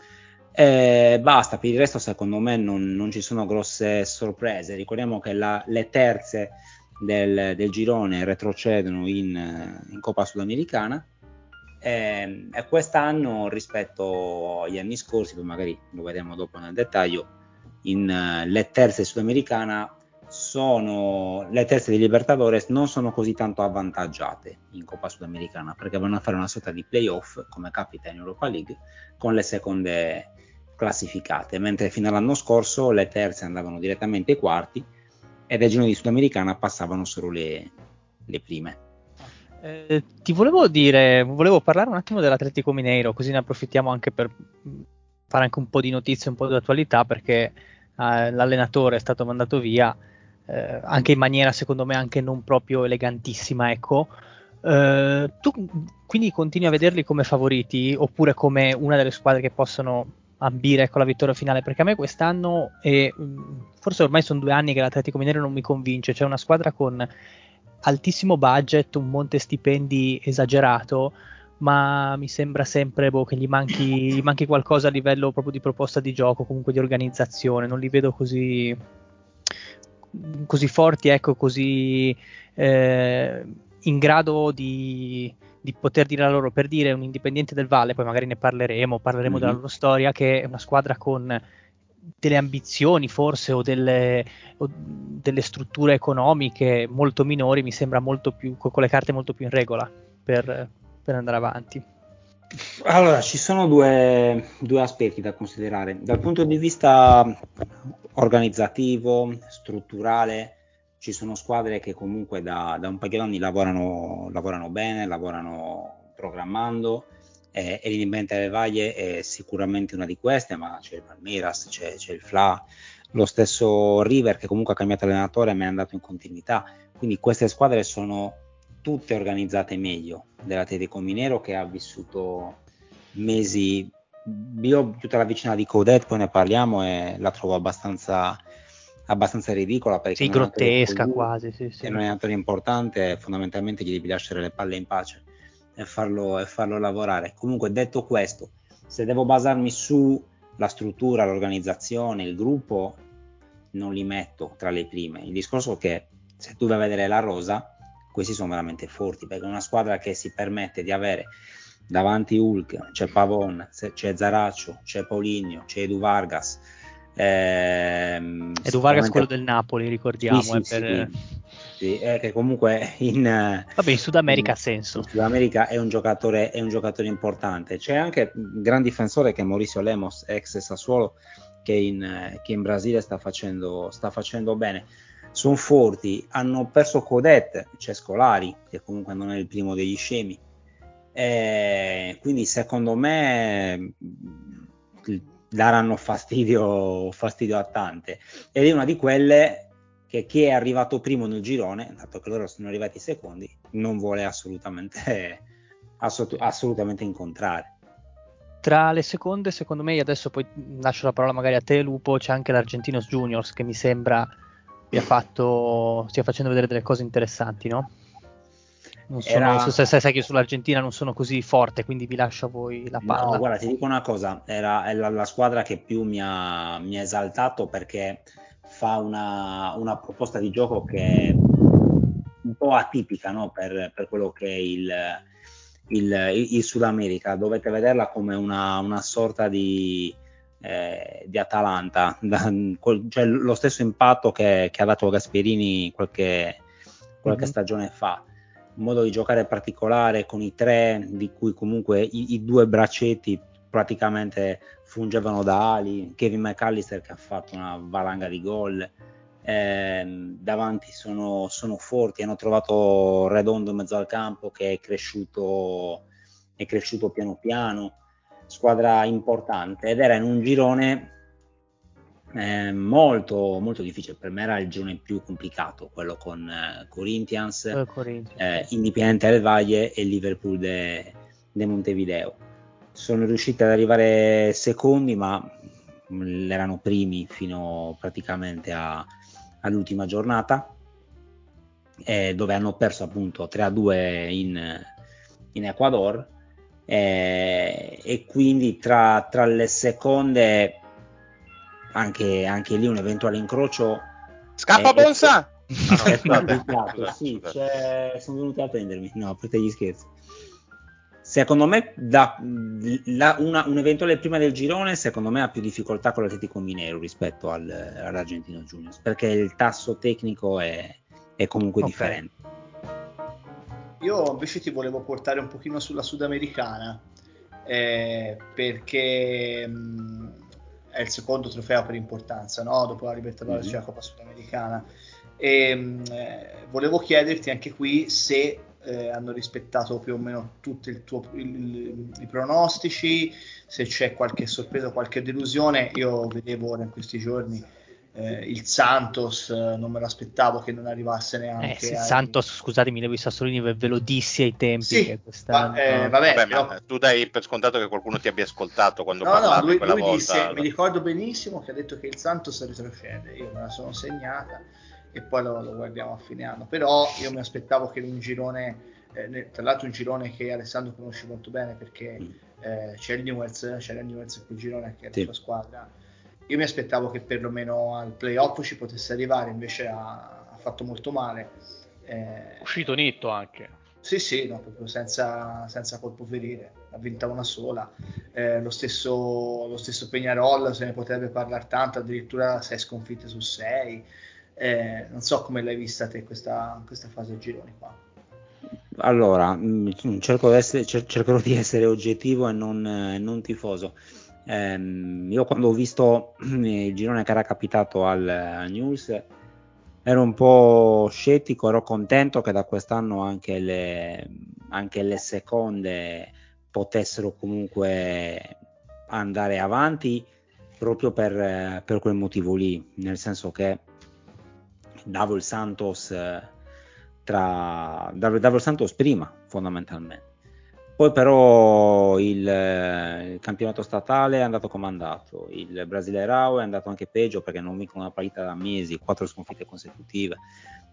E basta, per il resto secondo me non, non ci sono grosse sorprese. Ricordiamo che la, le terze del, del, girone retrocedono in, in Coppa Sudamericana e, e, quest'anno rispetto agli anni scorsi, poi magari lo vedremo dopo nel dettaglio, in, uh, le terze sudamericana sono le terze di Libertadores non sono così tanto avvantaggiate in Coppa Sudamericana perché vanno a fare una sorta di playoff come capita in Europa League con le seconde classificate mentre fino all'anno scorso le terze andavano direttamente ai quarti e dai gironi di Sudamericana passavano solo le, le prime. Eh, ti volevo dire volevo parlare un attimo dell'Atletico Mineiro così ne approfittiamo anche per fare anche un po' di notizie, un po' di attualità perché eh, l'allenatore è stato mandato via eh, anche in maniera secondo me anche non proprio elegantissima, ecco. Uh, tu quindi continui a vederli come favoriti oppure come una delle squadre che possono ambire ecco, la vittoria finale? Perché a me quest'anno, e forse ormai sono due anni che l'Atletico Mineiro non mi convince, c'è una squadra con altissimo budget, un monte stipendi esagerato, ma mi sembra sempre boh, che gli manchi, gli manchi qualcosa a livello proprio di proposta di gioco, comunque di organizzazione, non li vedo così così forti, ecco, così eh, in grado di, di, poter dire la loro, per dire un indipendente del Valle, poi magari ne parleremo, parleremo mm-hmm. della loro storia, che è una squadra con delle ambizioni forse o delle, o delle, strutture economiche molto minori, mi sembra molto più, con le carte molto più in regola per, per andare avanti. Allora, ci sono due, due, aspetti da considerare. Dal punto di vista organizzativo, strutturale, ci sono squadre che comunque da, da un paio di anni lavorano, lavorano, bene, lavorano programmando eh, e delle Valle è sicuramente una di queste, ma c'è il Palmeiras, c'è, c'è il Fla, lo stesso River che comunque ha cambiato allenatore ma è andato in continuità. Quindi queste squadre sono tutte organizzate meglio dell'Atletico Minero che ha vissuto mesi io tutta la vicina di Codet poi ne parliamo e la trovo abbastanza abbastanza ridicola perché sì, grottesca quasi sì, sì. è un allenatore importante fondamentalmente gli devi lasciare le palle in pace e farlo, e farlo lavorare comunque detto questo se devo basarmi sulla struttura l'organizzazione il gruppo non li metto tra le prime il discorso è che se tu vai a vedere la rosa questi sono veramente forti perché è una squadra che si permette di avere davanti Hulk, c'è Pavon, c'è Zaraccio, c'è Paulinho, c'è Edu Vargas. Ehm, Edu Vargas quello del Napoli, ricordiamo. Sì, sì, per... sì, è che comunque in, Vabbè, in Sud America in, ha senso. In Sud America è un, giocatore, è un giocatore importante. C'è anche un gran difensore che è Mauricio Lemos, ex Sassuolo, che in, che in Brasile sta facendo, sta facendo bene sono forti, hanno perso Codet, c'è Scolari, che comunque non è il primo degli scemi. E quindi secondo me daranno fastidio, fastidio a tante. Ed è una di quelle che chi è arrivato primo nel girone, dato che loro sono arrivati secondi, non vuole assolutamente, <laughs> assolutamente incontrare. Tra le seconde, secondo me, adesso poi lascio la parola magari a te, Lupo, c'è anche l'Argentinos Juniors che mi sembra ha fatto, stia facendo vedere delle cose interessanti, no? Non sono, era... se sai, sai che io sull'Argentina non sono così forte, quindi vi lascio a voi la palla. No, guarda, ti dico una cosa, era la, la squadra che più mi ha, mi ha, esaltato perché fa una, una, proposta di gioco che è un po' atipica no? per, per, quello che è il, il, il, Sud America. Dovete vederla come una, una sorta di eh, di Atalanta, <laughs> da, cioè lo stesso impatto che, che ha dato Gasperini qualche, qualche mm-hmm. stagione fa. Un modo di giocare particolare con i tre, di cui comunque i, i due braccetti praticamente fungevano da ali. Kevin McAllister che ha fatto una valanga di gol. Eh, davanti sono, sono, forti, hanno trovato Redondo in mezzo al campo che è cresciuto, è cresciuto piano piano squadra importante ed era in un girone eh, molto, molto difficile. Per me era il girone più complicato, quello con eh, Corinthians, eh, Corinthians. Eh, del Valle e Liverpool de, de Montevideo. Sono riusciti ad arrivare secondi, ma mm, erano primi fino praticamente a, all'ultima giornata, eh, dove hanno perso appunto 3-2 in, in Ecuador eh, e quindi tra, tra, le seconde anche, anche, lì un eventuale incrocio scappa Bonsa! ah, sì, sono venuti a prendermi. No per te gli scherzi. Secondo me da, la, una, un eventuale prima del girone secondo me ha più difficoltà con l'Atletico Minero rispetto al, all'Argentino Juniors perché il tasso tecnico è, è comunque okay. differente. Io invece ti volevo portare un pochino sulla sudamericana, eh, perché mh, mm, è il secondo trofeo per importanza, no? dopo la Libertadores mm-hmm. c'è la Coppa Sudamericana. E mh, mm, eh, volevo chiederti anche qui se eh, hanno rispettato più o meno tutti i pronostici, se c'è qualche sorpresa, qualche delusione, io vedevo ora in questi giorni eh, il Santos, eh, non me l'aspettavo che non arrivasse neanche. Eh, ai... Santos, scusatemi, Levi Sassolini ve lo dissi ai tempi. Sì, ma, eh, vabbè, vabbè però... ma tu dai per scontato che qualcuno ti abbia ascoltato quando no, parlavi no, lui, quella lui volta. Disse, mi ricordo benissimo che ha detto che il Santos retrocede, io me la sono segnata e poi lo, lo guardiamo a fine anno, però io mi aspettavo che in un girone... Eh, tra l'altro un girone che Alessandro conosce molto bene perché mm. eh, c'è il Newells, c'è il Newells in quel girone che è sì. la sua squadra io mi aspettavo che perlomeno al playoff ci potesse arrivare, invece ha, ha fatto molto male. Eh, Uscito netto anche. Sì, sì, no, proprio senza, senza colpo ferire, ha vinta una sola. Eh, lo, stesso, lo stesso Peñarol se ne potrebbe parlare tanto, addirittura 6 sconfitte su 6. Eh, non so come l'hai vista te questa, questa fase a gironi qua. Allora, mm, cerco essere, cercherò di essere oggettivo e non, eh, non tifoso. Ehm, io quando ho visto <clears throat> il girone che era capitato al, al, News ero un po' scettico, ero contento che da quest'anno anche le, anche le seconde potessero comunque andare avanti proprio per, per quel motivo lì, nel senso che davo il Santos tra davo, Santos prima fondamentalmente poi però il, il, campionato statale è andato comandato, il Brasileirao è andato anche peggio perché non vincono una partita da mesi, quattro sconfitte consecutive,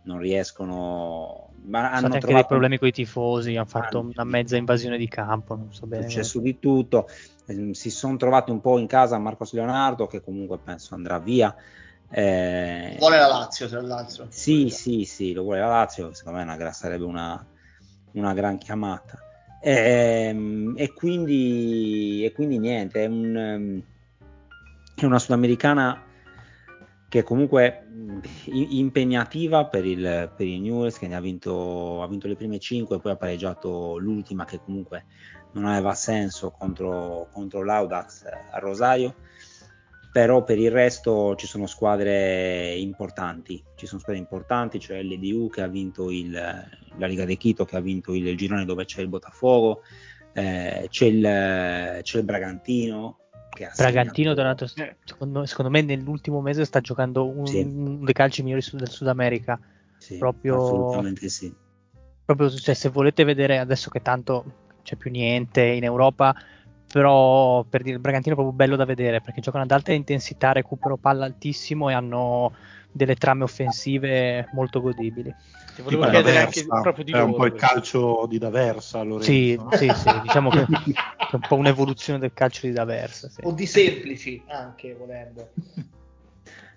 non riescono... Ma hanno anche trovato... dei problemi con i tifosi, hanno fatto una mezza invasione di campo, non so bene. È successo di tutto, ehm, si sono trovati un po' in casa Marcos Leonardo che comunque penso andrà via. Eh... Vuole la Lazio tra l'altro. Sì, sì, sì, lo vuole la Lazio, secondo me una, sarebbe una, una gran chiamata. E, ehm, e, quindi, e quindi niente, è, un, ehm, è, una sudamericana che comunque impegnativa per il, per il Newell's che ne ha vinto, ha vinto le prime 5 e poi ha pareggiato l'ultima che comunque non aveva senso contro, contro l'Audax a Rosario però per il resto ci sono squadre importanti, ci sono squadre importanti, cioè l'EDU che ha vinto il, la Liga de Quito, che ha vinto il, il girone dove c'è il Botafogo, eh, c'è, il, c'è, il, Bragantino. Che ha Bragantino, tra l'altro, secondo, secondo, me nell'ultimo mese sta giocando un, sì. uno dei calci migliori del Sud America. Sì, proprio, assolutamente sì. Proprio, cioè, se volete vedere adesso che tanto c'è più niente in Europa, però per dire il Bragantino è proprio bello da vedere perché giocano ad alta intensità, recupero palla altissimo e hanno delle trame offensive molto godibili. Ti volevo chiedere anche proprio di è loro, un po' il calcio di D'Aversa Lorenzo, sì, sì, sì, diciamo che <laughs> è un po' un'evoluzione del calcio di D'Aversa sì. o di semplici anche volendo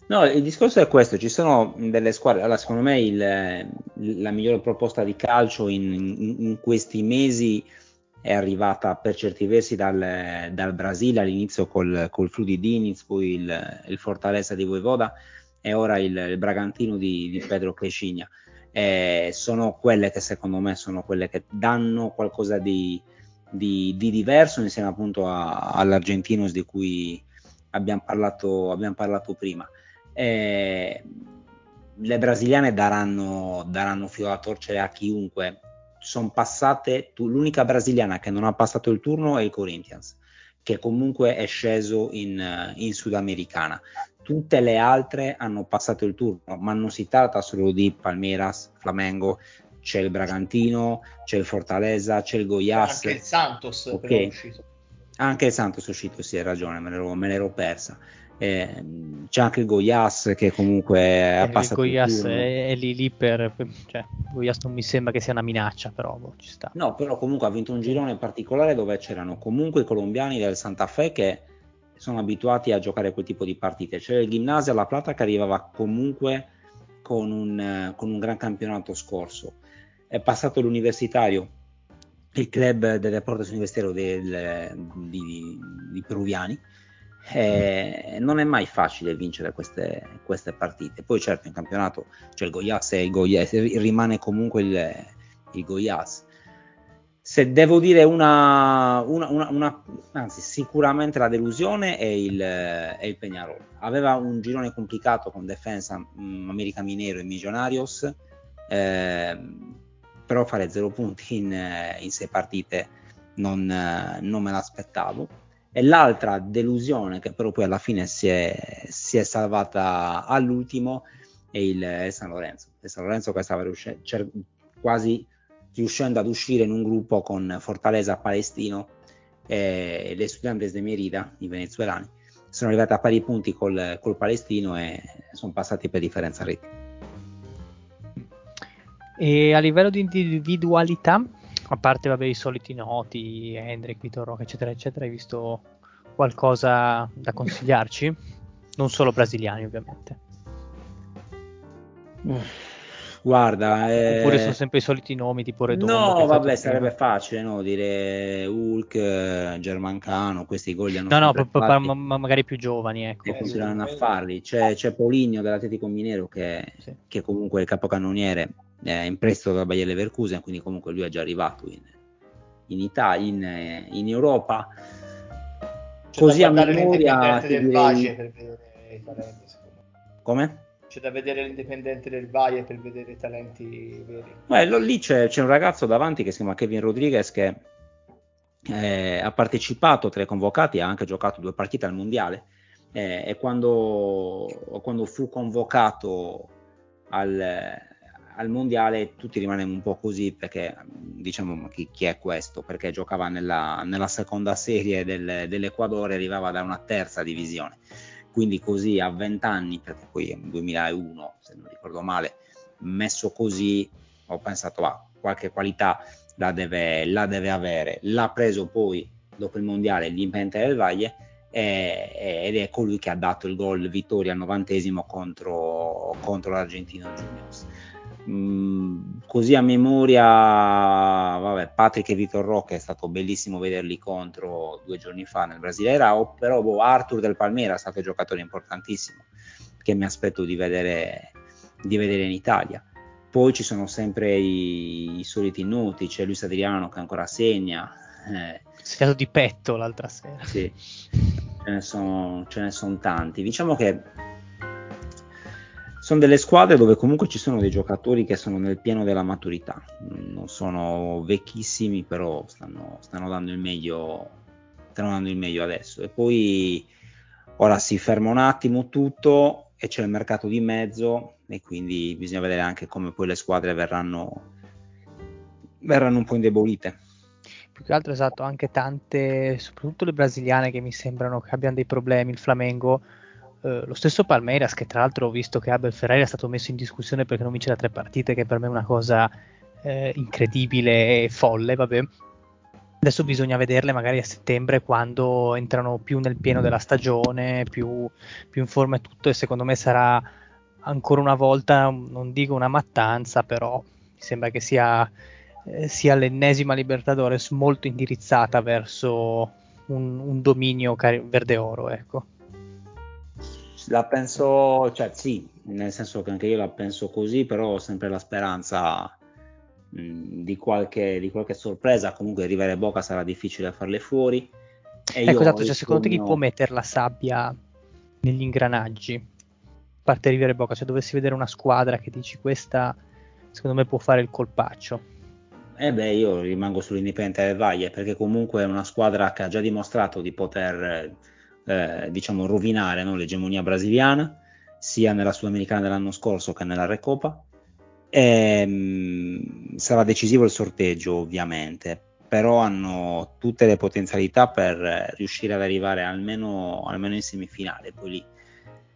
No, il discorso è questo, ci sono delle squadre, allora secondo me il, la migliore proposta di calcio in, in, in questi mesi è arrivata per certi versi dal, dal Brasile all'inizio col, col Diniz, poi il, il, Fortaleza di Voivoda e ora il, il Bragantino di, di Pedro Crescigna. Eh, sono quelle che secondo me sono quelle che danno qualcosa di, di, di diverso insieme appunto a, all'Argentinos di cui abbiamo parlato, abbiamo parlato prima. Eh, le brasiliane daranno, daranno filo da torcere a chiunque sono passate, tu, l'unica brasiliana che non ha passato il turno è il Corinthians, che comunque è sceso in, eh, in Sudamericana. Tutte le altre hanno passato il turno, ma non si tratta solo di Palmeiras, Flamengo, c'è il Bragantino, c'è il Fortaleza, c'è il Goiás. Anche il Santos okay. è uscito. Anche il Santos è uscito, sì, hai ragione, me l'ero, me l'ero persa. Eh, c'è anche il Goiás che comunque eh, il Goiás è, è, lì lì per cioè, Goiás non mi sembra che sia una minaccia però boh, ci sta. No però comunque ha vinto un girone particolare dove c'erano comunque i colombiani del Santa Fe che sono abituati a giocare quel tipo di partite. C'era il Gimnasia La Plata che arrivava comunque con un, con un gran campionato scorso. È passato l'universitario il club del Deportes Universitario del, di, di peruviani eh, non è mai facile vincere queste, queste, partite. Poi certo in campionato c'è il Goiás e il Goiás, rimane comunque il, il Goiás. Se devo dire una, una, una, una, anzi sicuramente la delusione è il, è il Peñarol. Aveva un girone complicato con Defensa, mm, America Minero e Millonarios. Eh, però fare zero punti in, in sei partite non, non, me l'aspettavo. E l'altra delusione che però poi alla fine si è, si è salvata all'ultimo è il San Lorenzo. Il San Lorenzo che stava riuscendo, cer- quasi riuscendo ad uscire in un gruppo con Fortaleza Palestino e le Estudiantes de Merida, i venezuelani, sono arrivati a pari punti col, col Palestino e sono passati per differenza reti. E a livello di individualità, a parte vabbè, i soliti noti, Hendrik, Vitor Roca, eccetera, eccetera, hai visto qualcosa da consigliarci? Non solo brasiliani, ovviamente. Guarda, eh... oppure sono sempre i soliti nomi tipo Redondo. No, vabbè, sarebbe facile no? dire Hulk, Germancano, questi gol li hanno No, no, proprio ma, magari più giovani, ecco. E continueranno a farli. C'è, c'è Poligno dell'Atletico Minero che, sì. che comunque è il capocannoniere è in prestito dalla Bayer Leverkusen, quindi comunque lui è già arrivato in, in Italia, in, in Europa. C'è Così a memoria del direi... per vedere i talenti. Come? C'è da vedere l'indipendente del Valle per vedere i talenti veri. Beh, lì c'è, c'è, un ragazzo davanti che si chiama Kevin Rodriguez che eh, ha partecipato tra i convocati, ha anche giocato due partite al mondiale eh, e quando, quando, fu convocato al, al mondiale tutti rimanemmo un po' così perché diciamo ma chi, chi è questo? Perché giocava nella, nella seconda serie del, dell'Equador e arrivava da una terza divisione quindi così a 20 anni, perché poi un 2001 se non ricordo male, messo così ho pensato ah, qualche qualità la deve, la deve avere, l'ha preso poi dopo il mondiale l'Impente del Valle ed è colui che ha dato il gol vittoria al novantesimo contro, contro l'Argentino Juniors. Mm, così a memoria, vabbè, Patrick e Vitor Roque è stato bellissimo vederli contro due giorni fa nel Brasile Rao, però boh, Arthur del Palmera è stato un giocatore importantissimo che mi aspetto di vedere, di vedere in Italia. Poi ci sono sempre i, i soliti noti, c'è Luis Adriano che ancora segna. Eh, segnato di petto l'altra sera. Sì, ce ne sono, ce ne sono tanti. Diciamo che sono delle squadre dove comunque ci sono dei giocatori che sono nel pieno della maturità, non sono vecchissimi, però stanno, stanno, dando, il meglio, stanno dando il meglio adesso. E poi ora si ferma un attimo tutto e c'è il mercato di mezzo e quindi bisogna vedere anche come poi le squadre verranno, verranno un po' indebolite più che altro esatto, anche tante, soprattutto le brasiliane che mi sembrano che abbiano dei problemi, il Flamengo eh, lo stesso Palmeiras, che tra l'altro ho visto che Abel Ferrari è stato messo in discussione perché non vince da tre partite, che per me è una cosa eh, incredibile e folle, vabbè. Adesso bisogna vederle magari a settembre quando entrano più nel pieno della stagione, più, più in forma e tutto, e secondo me sarà ancora una volta, non dico una mattanza, però mi sembra che sia, eh, sia l'ennesima Libertadores molto indirizzata verso un, un dominio verde-oro, ecco. La penso, cioè sì, nel senso che anche io la penso così, però ho sempre la speranza mh, di, qualche, di, qualche, sorpresa. Comunque Rivere Boca sarà difficile farle fuori. ecco, esatto, cioè, secondo te chi può mettere la sabbia negli ingranaggi? A parte Rivere Boca, se dovessi vedere una squadra che dici questa, secondo me può fare il colpaccio. Eh beh, io rimango sull'Indipendente del Valle perché comunque è una squadra che ha già dimostrato di poter eh, diciamo, rovinare no, l'egemonia brasiliana, sia nella Sudamericana dell'anno scorso che nella Recopa. E, mh, mm, sarà decisivo il sorteggio, ovviamente, però hanno tutte le potenzialità per riuscire ad arrivare almeno, almeno in semifinale. Poi lì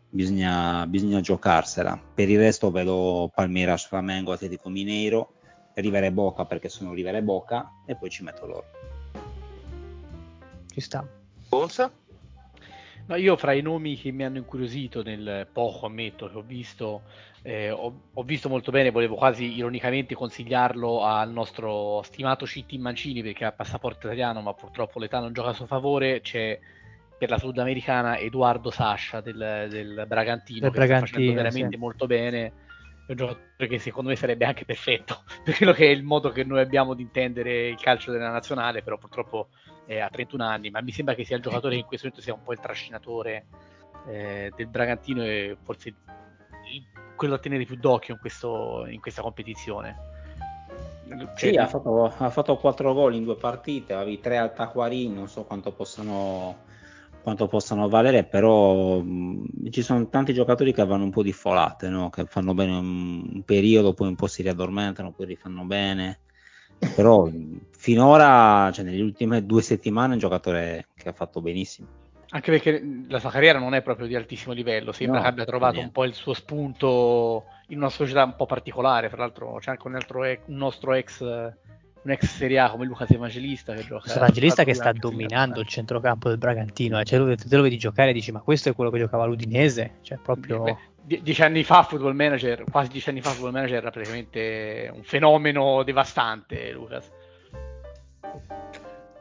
bisogna, bisogna giocarsela. Per il resto vedo Palmeiras, Flamengo, Atletico Mineiro, Rivere Boca perché sono Rivere Boca e poi ci metto loro. Ci sta. Bonsa? No, io fra i nomi che mi hanno incuriosito nel poco, ammetto, che ho visto, eh, ho, ho, visto molto bene, volevo quasi ironicamente consigliarlo al nostro stimato Citti Mancini perché ha passaporto italiano, ma purtroppo l'età non gioca a suo favore, c'è per la sudamericana Edoardo Sasha del, del Bragantino, del che Bragantino, sta facendo veramente sì. molto bene un giocatore che secondo me sarebbe anche perfetto <laughs> per quello che è il modo che noi abbiamo di intendere il calcio della nazionale, però purtroppo eh, ha 31 anni, ma mi sembra che sia il giocatore che in questo momento sia un po' il trascinatore eh, del Bragantino e forse quello a tenere più d'occhio in, questo, in questa competizione. Sì, ha fatto, ha fatto 4 gol in due partite, avevi 3 al Taquari, non so quanto possano, quanto possano valere, però mh, ci sono tanti giocatori che vanno un po' di folate, no? che fanno bene un, un, periodo, poi un po' si riaddormentano, poi rifanno bene. Però finora, cioè nelle ultime due settimane, è un giocatore che ha fatto benissimo. Anche perché la sua carriera non è proprio di altissimo livello, sembra no, che abbia trovato un po' il suo spunto in una società un po' particolare. Fra l'altro c'è anche un, altro un nostro ex, un ex Serie A come Lucas Evangelista che gioca. Evangelista che sta dominando il centrocampo del Bragantino. Eh. Cioè, te lo vedi giocare e dici: Ma questo è quello che giocava l'Udinese? Cioè, proprio. Beh, dieci anni fa Football Manager, quasi dieci anni fa Football Manager era praticamente un fenomeno devastante, Lucas.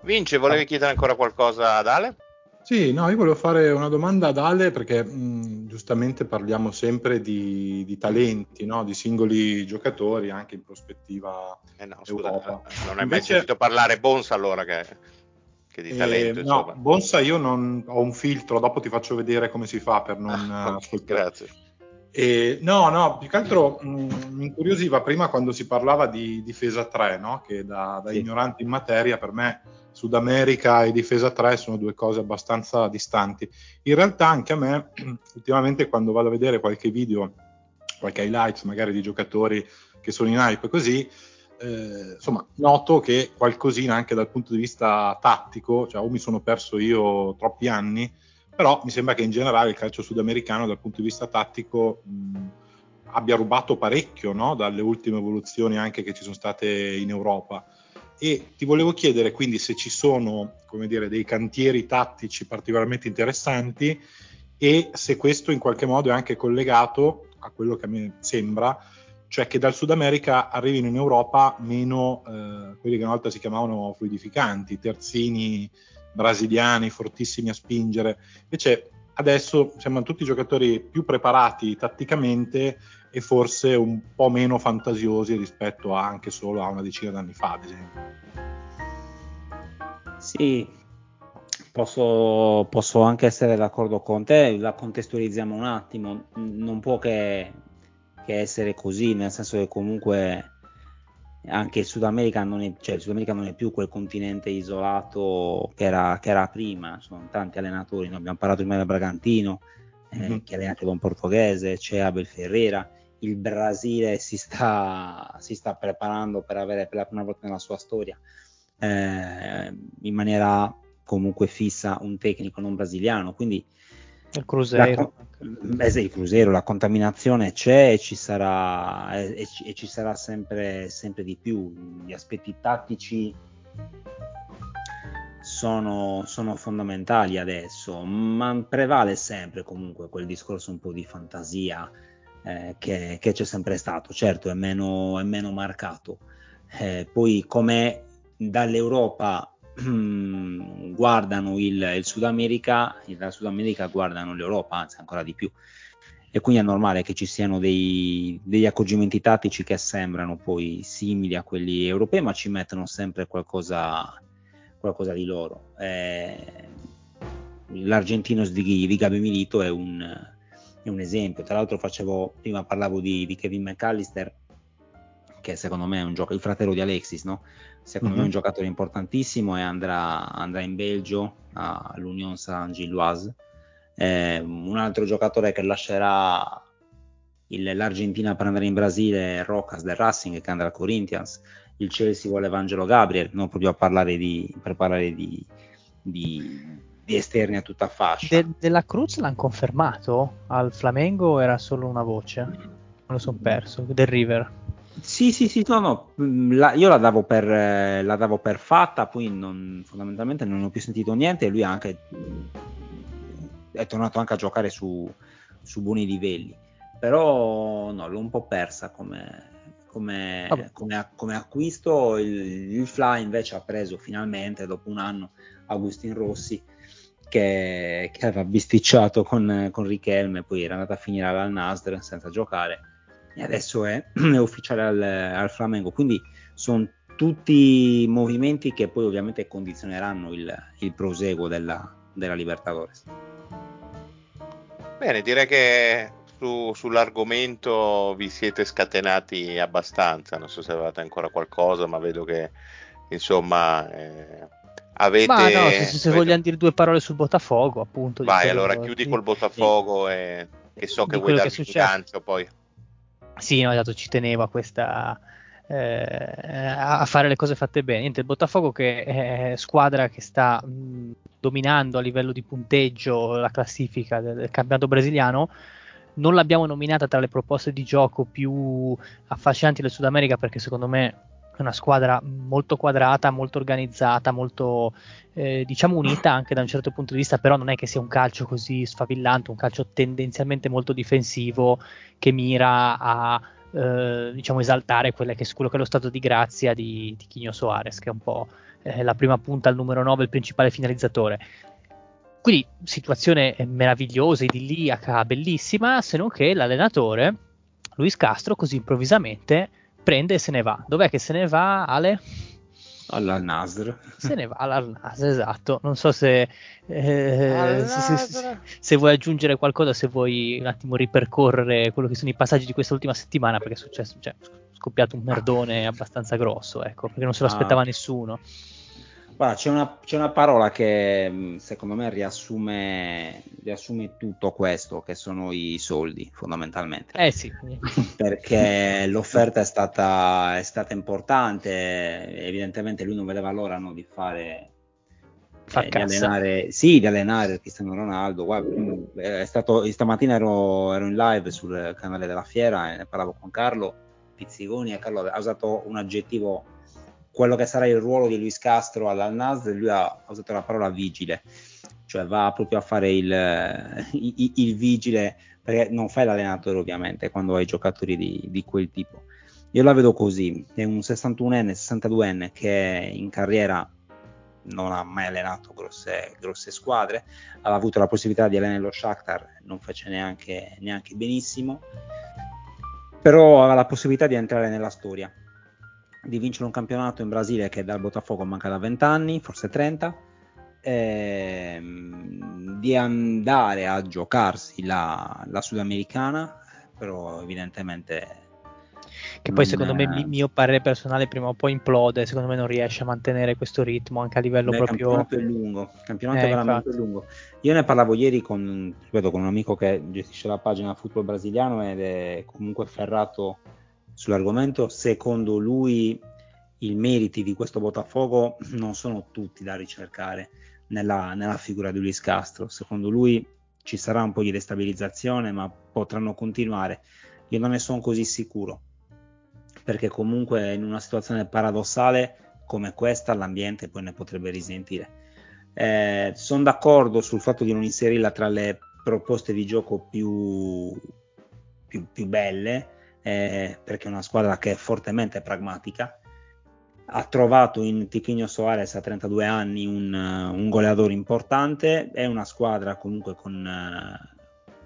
Vince, volevi chiedere ancora qualcosa ad Ale? Sì, no, io volevo fare una domanda ad Ale perché mh, giustamente parliamo sempre di, di talenti, no? di singoli giocatori anche in prospettiva eh no, scusa, Europa. non hai mai sentito parlare Bonsa allora che, che di eh, talento? no, Bonsa io non ho un filtro, dopo ti faccio vedere come si fa per non ah, ascoltare. <laughs> Grazie. E, no, no, più che altro mh, mi incuriosiva prima quando si parlava di difesa 3, no? che da, da sì. ignorante in materia per me Sud America e difesa 3 sono due cose abbastanza distanti. In realtà anche a me, <clears throat> ultimamente quando vado a vedere qualche video, qualche highlights magari di giocatori che sono in hype così, eh, insomma, noto che qualcosina anche dal punto di vista tattico, cioè o mi sono perso io troppi anni, però mi sembra che in generale il calcio sudamericano dal punto di vista tattico mh, abbia rubato parecchio no? dalle ultime evoluzioni anche che ci sono state in Europa. E ti volevo chiedere quindi se ci sono dire, dei cantieri tattici particolarmente interessanti e se questo in qualche modo è anche collegato a quello che a me sembra, cioè che dal Sud America arrivino in Europa meno eh, quelli che una volta si chiamavano fluidificanti, terzini brasiliani fortissimi a spingere. Invece adesso sembrano tutti giocatori più preparati tatticamente e forse un po' meno fantasiosi rispetto a anche solo a una decina d'anni fa, ad esempio. Sì, posso, posso anche essere d'accordo con te, la contestualizziamo un attimo, non può che, che essere così, nel senso che comunque anche il Sud America non è, cioè il Sud America non è più quel continente isolato che era, che era prima, sono tanti allenatori, noi abbiamo parlato prima del Bragantino, eh, mm-hmm. che allena anche con portoghese, c'è Abel Ferreira, il Brasile si sta, si sta, preparando per avere per la prima volta nella sua storia eh, in maniera comunque fissa un tecnico non brasiliano. Quindi il Cruzeiro. La, eh, il Cruzeiro, la contaminazione c'è e ci sarà, e, e ci sarà sempre, sempre di più. Gli aspetti tattici sono, sono, fondamentali adesso, ma prevale sempre comunque quel discorso un po' di fantasia eh, che, che, c'è sempre stato, certo è meno, è meno marcato. Eh, poi come dall'Europa <clears throat> guardano il, il, Sud America, dal Sud America guardano l'Europa, anzi ancora di più. E quindi è normale che ci siano dei, degli accorgimenti tattici che sembrano poi simili a quelli europei, ma ci mettono sempre qualcosa, qualcosa di loro. Eh, l'argentino di Gabi Milito è un, è un esempio. Tra l'altro facevo, prima parlavo di, di Kevin McAllister, che secondo me è un giocatore, il fratello di Alexis, no? secondo mm-hmm. me è un mhm. giocatore importantissimo e andrà, andrà in Belgio all'Union Saint-Gilloise. Eh, un altro giocatore che lascerà il, l'Argentina per andare in Brasile è Rocas del Racing che andrà al Corinthians. Il Chelsea vuole Vangelo Gabriel, non proprio a parlare di, per parlare di, di di esterni a tutta fascia. De- della Cruz l'hanno confermato? Al Flamengo era solo una voce? Me lo sono perso. Del River. Sì, sì, sì, no, no, mm, la, io la davo, per, la davo per fatta, poi non, fondamentalmente non ho più sentito niente e lui anche è tornato anche a giocare su, su buoni livelli, però no, l'ho un po' persa come, come, come, come acquisto, il, il, Fly invece ha preso finalmente dopo un anno Agustin Rossi che, che aveva bisticciato con, con Richelme, poi era andata a finire al Nasr senza giocare e adesso è, <clears throat> è ufficiale al, al, Flamengo. Quindi sono tutti movimenti che poi ovviamente condizioneranno il, il proseguo della, della Libertadores. Bene, direi che su, sull'argomento vi siete scatenati abbastanza. Non so se avevate ancora qualcosa, ma vedo che insomma eh, avete. Ma no, se, se avete... vogliamo dire due parole sul Botafogo, appunto. Vai, allora chiudi col Botafogo sì. e che so che vuoi darmi un gancio poi. Sì, no, esatto, ci tenevo a questa. Eh, a fare le cose fatte bene. Niente, il Botafogo che è squadra che sta mh, dominando a livello di punteggio la classifica del, del, campionato brasiliano. Non l'abbiamo nominata tra le proposte di gioco più affascinanti del Sud America perché secondo me è una squadra molto quadrata, molto organizzata, molto eh, diciamo unita anche da un certo punto di vista, però non è che sia un calcio così sfavillante, un calcio tendenzialmente molto difensivo che mira a eh, diciamo esaltare quello che, quello che, è lo stato di grazia di, di Chino Soares, che è un po' eh, la prima punta al numero 9, il principale finalizzatore. Quindi situazione meravigliosa, idilliaca, bellissima, se non che l'allenatore, Luis Castro, così improvvisamente prende e se ne va. Dov'è che se ne va, Ale? All'Al-Nasr. Se ne va all'Al-Nasr, esatto. Non so se, eh, se, se, se, vuoi aggiungere qualcosa, se vuoi un attimo ripercorrere quello che sono i passaggi di questa ultima settimana, perché è successo, cioè, è scoppiato un merdone abbastanza grosso, ecco, perché non se lo ah. aspettava ah. nessuno. Guarda, c'è una, c'è una, parola che mm, secondo me riassume, riassume, tutto questo, che sono i soldi, fondamentalmente. Eh sì. <laughs> Perché l'offerta è stata, è stata importante, evidentemente lui non vedeva l'ora no, di fare... Eh, di allenare, sì, di allenare Cristiano Ronaldo. Guarda, mm, è stato, stamattina ero, ero in live sul canale della fiera e ne parlavo con Carlo Pizzigoni e Carlo ha usato un aggettivo quello che sarà il ruolo di Luis Castro all'Al-Nasr, lui ha, ha, usato la parola vigile, cioè va proprio a fare il, il, il, vigile, perché non fai l'allenatore ovviamente quando hai giocatori di, di quel tipo. Io la vedo così, è un 61enne, 62enne che in carriera non ha mai allenato grosse, grosse squadre, ha avuto la possibilità di allenare lo Shakhtar, non fece neanche, neanche benissimo, però aveva la possibilità di entrare nella storia di vincere un campionato in Brasile che dal Botafogo manca da 20 anni, forse 30, ehm, di andare a giocarsi la, la sudamericana, però evidentemente che poi secondo me il mio parere personale prima o poi implode, secondo me non riesce a mantenere questo ritmo anche a livello Beh, proprio... Il campionato è lungo, il campionato eh, è veramente infatti. lungo. Io ne parlavo ieri con, ripeto, con un amico che gestisce la pagina football brasiliano ed è comunque ferrato sull'argomento. Secondo lui i meriti di questo Botafogo non sono tutti da ricercare nella, nella figura di Luis Castro. Secondo lui ci sarà un po' di destabilizzazione, ma potranno continuare. Io non ne sono così sicuro, perché comunque in una situazione paradossale come questa l'ambiente poi ne potrebbe risentire. Eh, sono d'accordo sul fatto di non inserirla tra le proposte di gioco più, più, più belle, eh, perché è una squadra che è fortemente pragmatica. Ha trovato in Tiquinho Soares a 32 anni un, un goleador importante, è una squadra comunque con,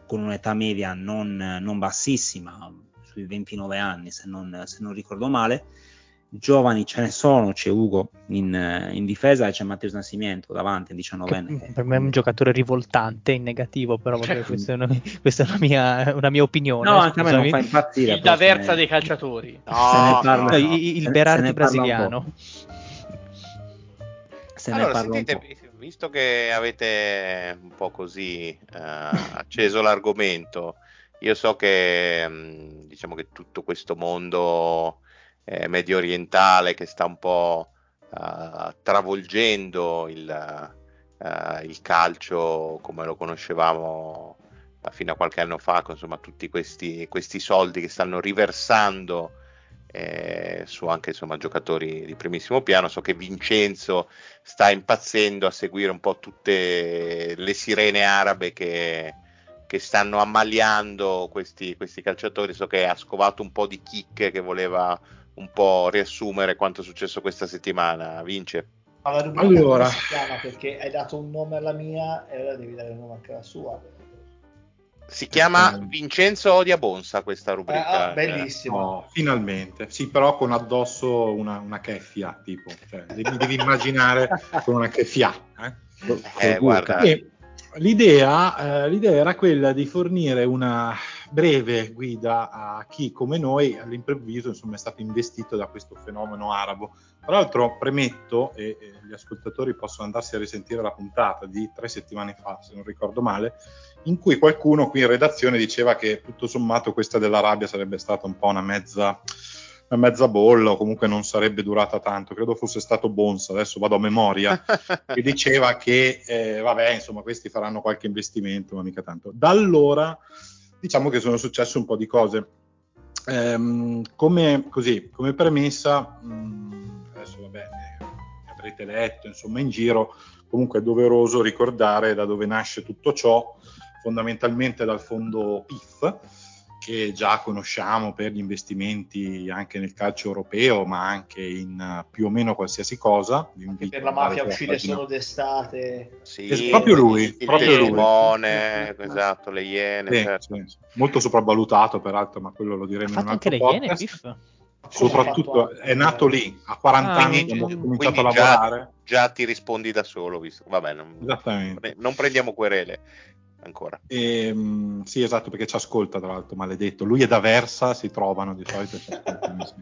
con un'età media non, non, bassissima, sui 29 anni se non, se non ricordo male, giovani ce ne sono, c'è Ugo in, in difesa e c'è Matteo Nascimento davanti, 19enne. per me è un giocatore rivoltante in negativo, però vabbè, questa è, una, questa è una, mia, una, mia, opinione. No, anche a me non fa impazzire. Il D'Aversa ne... dei calciatori. <laughs> No, parla, no, il, il Berardi brasiliano. Se allora, sentite, visto che avete un po' così uh, acceso l'argomento, io so che um, diciamo che tutto questo mondo eh, medio orientale che sta un po' uh, travolgendo il, uh, il, calcio come lo conoscevamo fino a qualche anno fa, insomma tutti questi, questi soldi che stanno riversando eh, su anche insomma, giocatori di primissimo piano. So che Vincenzo sta impazzendo a seguire un po' tutte le sirene arabe che, che stanno ammaliando questi, questi, calciatori. So che ha scovato un po' di kick che voleva un po' riassumere quanto è successo questa settimana. Vince. Allora, allora. si chiama perché hai dato un nome alla mia e ora devi dare un nome anche alla sua. Si chiama Vincenzo Odia Bonsa questa rubrica. Ah, bellissimo. No, finalmente. Sì, però con addosso una, una keffia, tipo. Cioè, devi, devi immaginare <laughs> con una keffia. Eh? Eh, guarda. l'idea, eh, l'idea era quella di fornire una breve guida a chi come noi all'improvviso insomma, è stato investito da questo fenomeno arabo. Tra l'altro premetto, e, e gli ascoltatori possono andarsi a risentire la puntata di tre settimane fa, se non ricordo male, in cui qualcuno qui in redazione diceva che tutto sommato questa dell'Arabia sarebbe stata un po' una mezza una mezza bolla o comunque non sarebbe durata tanto, credo fosse stato Bonsa, adesso vado a memoria, <laughs> che diceva che eh, vabbè, insomma, questi faranno qualche investimento, ma mica tanto. Da allora diciamo che sono successe un po' di cose. Ehm, come, così, come premessa, mh, mm, adesso vabbè, ne avrete letto insomma in giro, comunque è doveroso ricordare da dove nasce tutto ciò, fondamentalmente dal fondo PIF che già conosciamo per gli investimenti anche nel calcio europeo, ma anche in uh, più o meno qualsiasi cosa. per la mafia uscire solo d'estate. Sì, è proprio lui, il, proprio il limone, esatto, le iene. Sì, certo. sì, molto sopravvalutato peraltro, ma quello lo diremo ha in un altro anche podcast. le iene, Soprattutto è nato lì, a 40 Ah, anni quindi- quando ho cominciato a Quindi già, lavorare. già ti rispondi da solo, visto. Vabbè, non, Esattamente. non prendiamo querele ancora. Ehm, sì, esatto, perché ci ascolta, tra l'altro, maledetto. Lui è da Versa, si trovano di solito. e ci ascoltano, sì.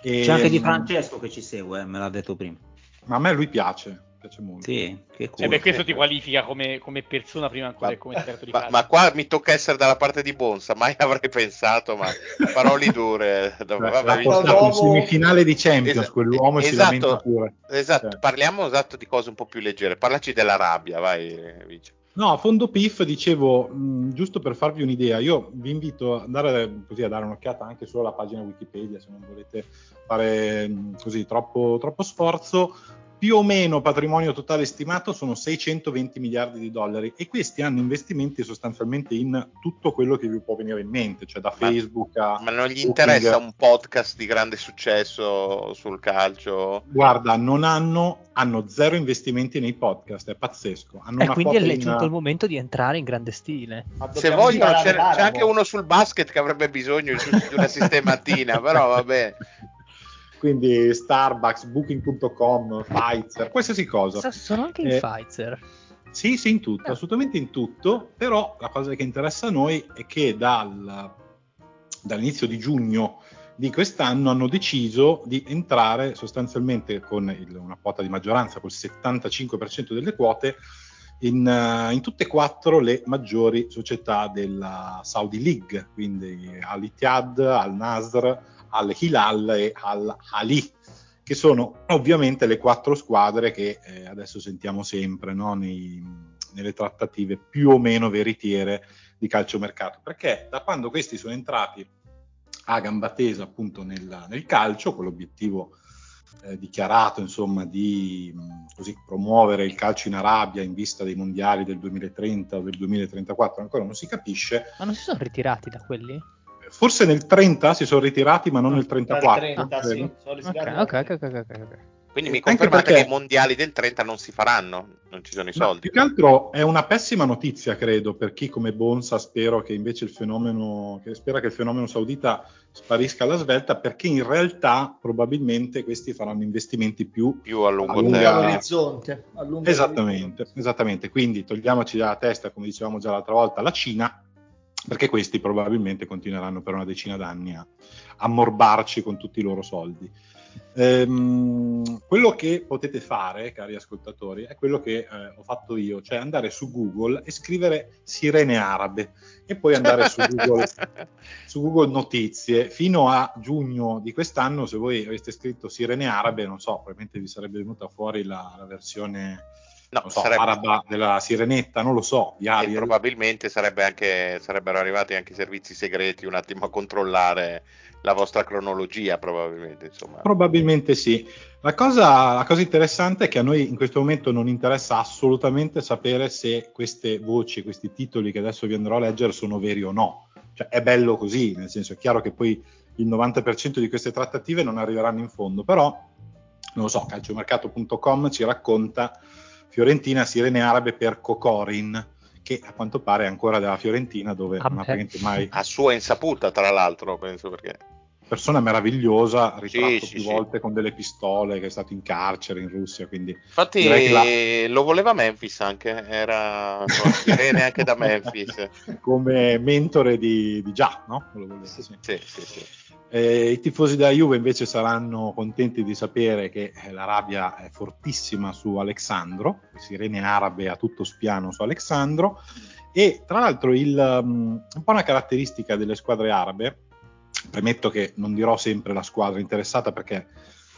C'è anche di Ehm, Francesco che ci segue, eh, me l'ha detto prima. Ma a me lui piace, piace molto. Sì, che E culo. beh, questo ti qualifica come, come persona prima ancora che come esperto di ma, ma qua mi tocca essere dalla parte di Bonsa, mai <laughs> avrei pensato, ma parole dure. <laughs> Cioè, Vabbè, in L'uomo- semifinale di Champions, Esa- quell'uomo e si esatto. lamenta pure. Esatto, Cioè. parliamo esatto di cose un po' più leggere. Parlaci della rabbia, vai, Vice. No, a fondo PIF dicevo, mh, giusto per farvi un'idea, io vi invito ad andare così a dare un'occhiata anche solo alla pagina Wikipedia se non volete fare mh, così troppo, troppo sforzo. Più o meno patrimonio totale stimato sono 620 miliardi di dollari e questi hanno investimenti sostanzialmente in tutto quello che vi può venire in mente, cioè da Ma- Facebook a... Ma non gli Booking. interessa un podcast di grande successo sul calcio? Guarda, non hanno, hanno zero investimenti nei podcast, è pazzesco. Hanno E una quindi è giunto il momento di entrare in grande stile. Ma Se vogliono, c'è, c'è anche uno sul basket che avrebbe bisogno di una <laughs> sistematina, però vabbè. Quindi Starbucks, Booking.com, Pfizer, qualsiasi cosa. Sa- Sono anche in Eh, Pfizer. Sì, sì, in tutto, Ah. assolutamente in tutto, però la cosa che interessa a noi è che dal- dall'inizio di giugno di quest'anno hanno deciso di entrare sostanzialmente con il- una quota di maggioranza, col 75% delle quote, in, eh, in tutte e quattro le maggiori società della Saudi League, quindi Al-Ittihad, Al-Nasr, Al-Hilal e Al-Ali che sono ovviamente le quattro squadre che eh, adesso sentiamo sempre no, nei- nelle trattative più o meno veritiere di calciomercato. Perché da quando questi sono entrati a gamba tesa appunto nel, nel calcio, con l'obiettivo eh, dichiarato insomma di mh, così, promuovere il calcio in Arabia in vista dei mondiali del 2030 o del 2034, ancora non si capisce. Ma non si sono ritirati da quelli? Forse nel 30 si sono ritirati, ma non nel Dal 34. 30, credo. sì, sono Ok, ritirati ok, dal ok, ok, ok, ok. Quindi mi Anche confermate perché- che i mondiali del 30 non si faranno, non ci sono i No, soldi. più che altro è una pessima notizia, credo, per chi come Bonsa spero che invece il fenomeno, che spera che il fenomeno saudita sparisca alla svelta, perché in realtà probabilmente questi faranno investimenti più più a lungo termine. all'orizzonte. allunga Esattamente, esattamente. Quindi togliamoci dalla testa, come dicevamo già l'altra volta, la Cina, perché questi probabilmente continueranno per una decina d'anni a, a morbarci con tutti i loro soldi. Ehm, quello che potete fare, cari ascoltatori, è quello che eh, ho fatto io, cioè andare su Google e scrivere sirene arabe e poi andare su Google, <laughs> su Google Notizie. Fino a giugno di quest'anno, se voi aveste scritto sirene arabe, non so, probabilmente vi sarebbe venuta fuori la, la versione No, so, sarebbe- araba della sirenetta, non lo so, Ariel. probabilmente sarebbe anche, sarebbero arrivati anche i servizi segreti un attimo a controllare la vostra cronologia, probabilmente. Insomma. Probabilmente sì. La cosa, la cosa interessante è che a noi in questo momento non interessa assolutamente sapere se queste voci, questi titoli che adesso vi andrò a leggere sono veri o no. Cioè, è bello così, nel senso è chiaro che poi il 90% di queste trattative non arriveranno in fondo, però non lo so, calciomercato.com ci racconta Fiorentina sirene arabe per Cocorin, che a quanto pare è ancora della Fiorentina dove Ah non ha mai A sua insaputa, tra l'altro, penso perché. Persona meravigliosa, ritratto Sì, sì, più sì. volte con delle pistole, che è stato in carcere in Russia, quindi Infatti la- lo voleva Memphis anche, era <laughs> Irene anche da Memphis. come mentore di, di già, no? Sì. sì. Sì, sì, sì. Eh, I tifosi della Juve invece saranno contenti di sapere che eh, l'Arabia è fortissima su Alexandro, le sirene arabe a tutto spiano su Alexandro e tra l'altro il, um, un po' una caratteristica delle squadre arabe, premetto che non dirò sempre la squadra interessata perché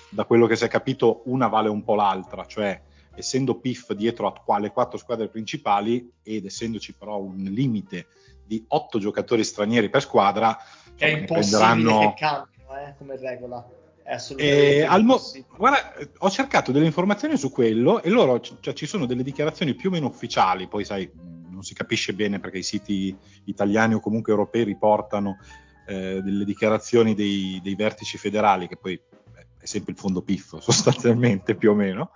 da quello che si è capito una vale un po' l'altra, cioè essendo PIF dietro alle quattro squadre principali ed essendoci però un limite di otto giocatori stranieri per squadra, è impossibile prenderanno- che cambino eh, come regola. Eh, mo- guarda, ho cercato delle informazioni su quello e loro, cioè, ci sono delle dichiarazioni più o meno ufficiali, poi sai, non si capisce bene perché i siti italiani o comunque europei riportano eh, delle dichiarazioni dei, dei vertici federali, che poi eh, è sempre il fondo piffo <laughs> sostanzialmente più o meno,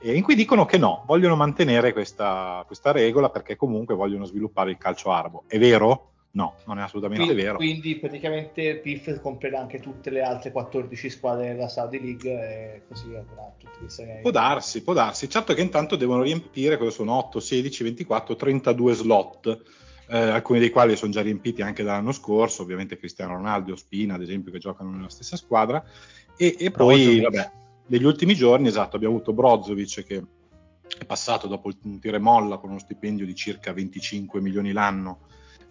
e in cui dicono che no, vogliono mantenere questa, questa regola perché comunque vogliono sviluppare il calcio arabo. È vero? No, non è assolutamente Quindi, vero. quindi praticamente PIF comprerà anche tutte le altre 14 squadre della Saudi League e così avrà tutti stranieri. Può darsi, può darsi. Certo che intanto devono riempire, cosa sono 8, 16, 24, 32 slot, eh, alcuni dei quali sono già riempiti anche dall'anno scorso, ovviamente Cristiano Ronaldo e Ospina, ad esempio, che giocano nella stessa squadra. E, e poi, vabbè, negli ultimi giorni, esatto, abbiamo avuto Brozovic che è passato dopo il un tiro e molla con uno stipendio di circa 25 milioni l'anno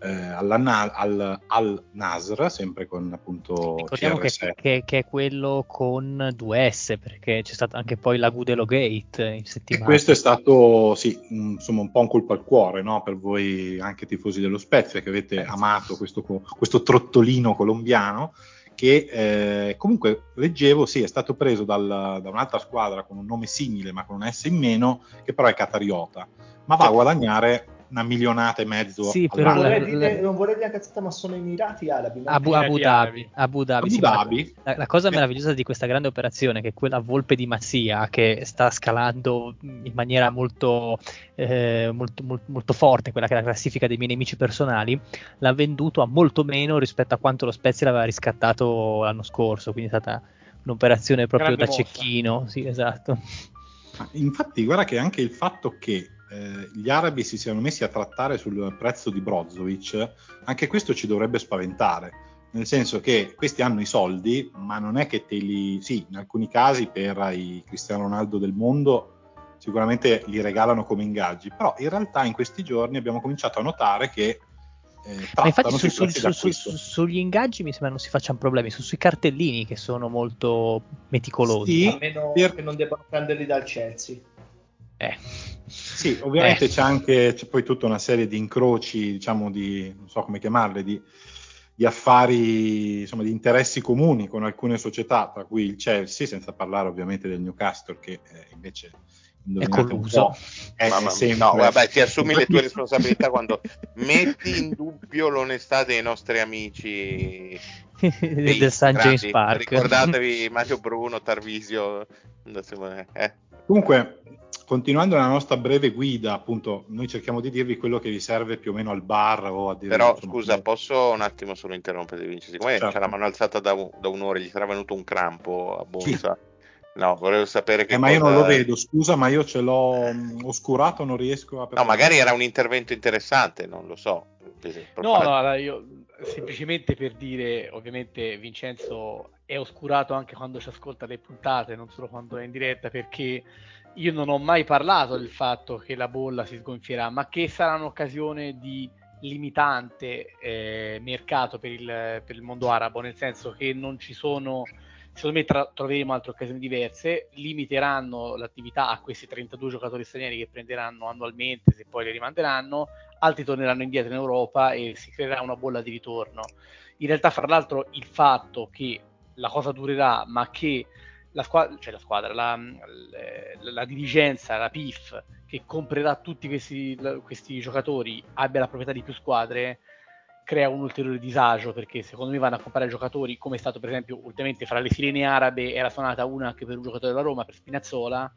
eh, alla al, al Nasr, sempre con appunto Ricordiamo che, CR7. che- che è quello con 2S, perché c'è stato anche poi la Gudelo Gate in E settimana. questo è stato, sì, un- insomma, un po' un colpo al cuore, no? Per voi anche tifosi dello Spezia che avete Spezia. amato questo, questo trottolino colombiano che eh, comunque leggevo, sì, è stato preso dal- da un'altra squadra con un nome simile ma con un S in meno, che però è catariota, ma va a guadagnare una milionata e mezzo Sì, però non, vorrei dire, non vorrei dire una cazzata, ma sono Emirati Arabi. Abu, Abu Dhabi, Arabi. Abu Dhabi, Abu sì, Dhabi? La, la cosa Eh. meravigliosa di questa grande operazione è che quella volpe di Mazzia che sta scalando in maniera molto, eh, molto, molto, molto forte, quella che è la classifica dei miei nemici personali, l'ha venduto a molto meno rispetto a quanto lo Spezia l'aveva riscattato l'anno scorso, quindi è stata un'operazione proprio Grande da mossa. cecchino, sì, esatto. Ma Infatti, guarda che anche il fatto che eh, gli arabi si siano messi a trattare sul prezzo di Brozovic, anche questo ci dovrebbe spaventare. Nel senso che questi hanno i soldi, ma non è che te li. Sì, in alcuni casi per i Cristiano Ronaldo del mondo sicuramente li regalano come ingaggi, però in realtà in questi giorni abbiamo cominciato a notare che eh, Ma infatti su- su- su- sugli ingaggi mi sembra non si facciano problemi, su- sui cartellini che sono molto meticolosi. Sì. A meno per- che non debbano prenderli dal Chelsea. Eh. Sì, ovviamente Eh. c'è anche c'è poi tutta una serie di incroci, diciamo di non so come chiamarle, di, di affari, insomma, di interessi comuni con alcune società, tra cui il Chelsea, senza parlare ovviamente del Newcastle, che eh, invece un colluso. è Mamma sempre- No, vabbè, ti assumi le tue responsabilità quando metti in dubbio l'onestà dei nostri amici <laughs> del St. grandi. James Park. Ricordatevi Mario Bruno, Tarvisio. Eh. Comunque, continuando la nostra breve guida, appunto, noi cerchiamo di dirvi quello che vi serve più o meno al bar o a dire, Però insomma, scusa, posso un attimo solo interrompere Vinci? Siccome Certo. c'è la mano alzata da, da un'ora, gli sarà venuto un crampo a Bonza. No, volevo sapere che Eh, ma io non cosa- lo vedo, scusa, ma io ce l'ho mh, oscurato, non riesco a... No, magari era un intervento interessante, non lo so. No, fare- no, allora io semplicemente per dire, ovviamente Vincenzo è oscurato anche quando ci ascolta le puntate, non solo quando è in diretta, perché io non ho mai parlato del fatto che la bolla si sgonfierà, ma che sarà un'occasione di limitante eh, mercato per il, per il mondo arabo, nel senso che non ci sono, secondo me tra- troveremo altre occasioni diverse, limiteranno l'attività a questi 32 giocatori stranieri che prenderanno annualmente, se poi li rimanderanno, altri torneranno indietro in Europa e si creerà una bolla di ritorno. In realtà, fra l'altro, il fatto che la cosa durerà, ma che la squadra, cioè la, squadra la, la, la dirigenza, la PIF, che comprerà tutti questi, questi giocatori, abbia la proprietà di più squadre, crea un ulteriore disagio perché secondo me vanno a comprare giocatori come è stato per esempio ultimamente fra le sirene arabe era suonata una anche per un giocatore della Roma per Spinazzola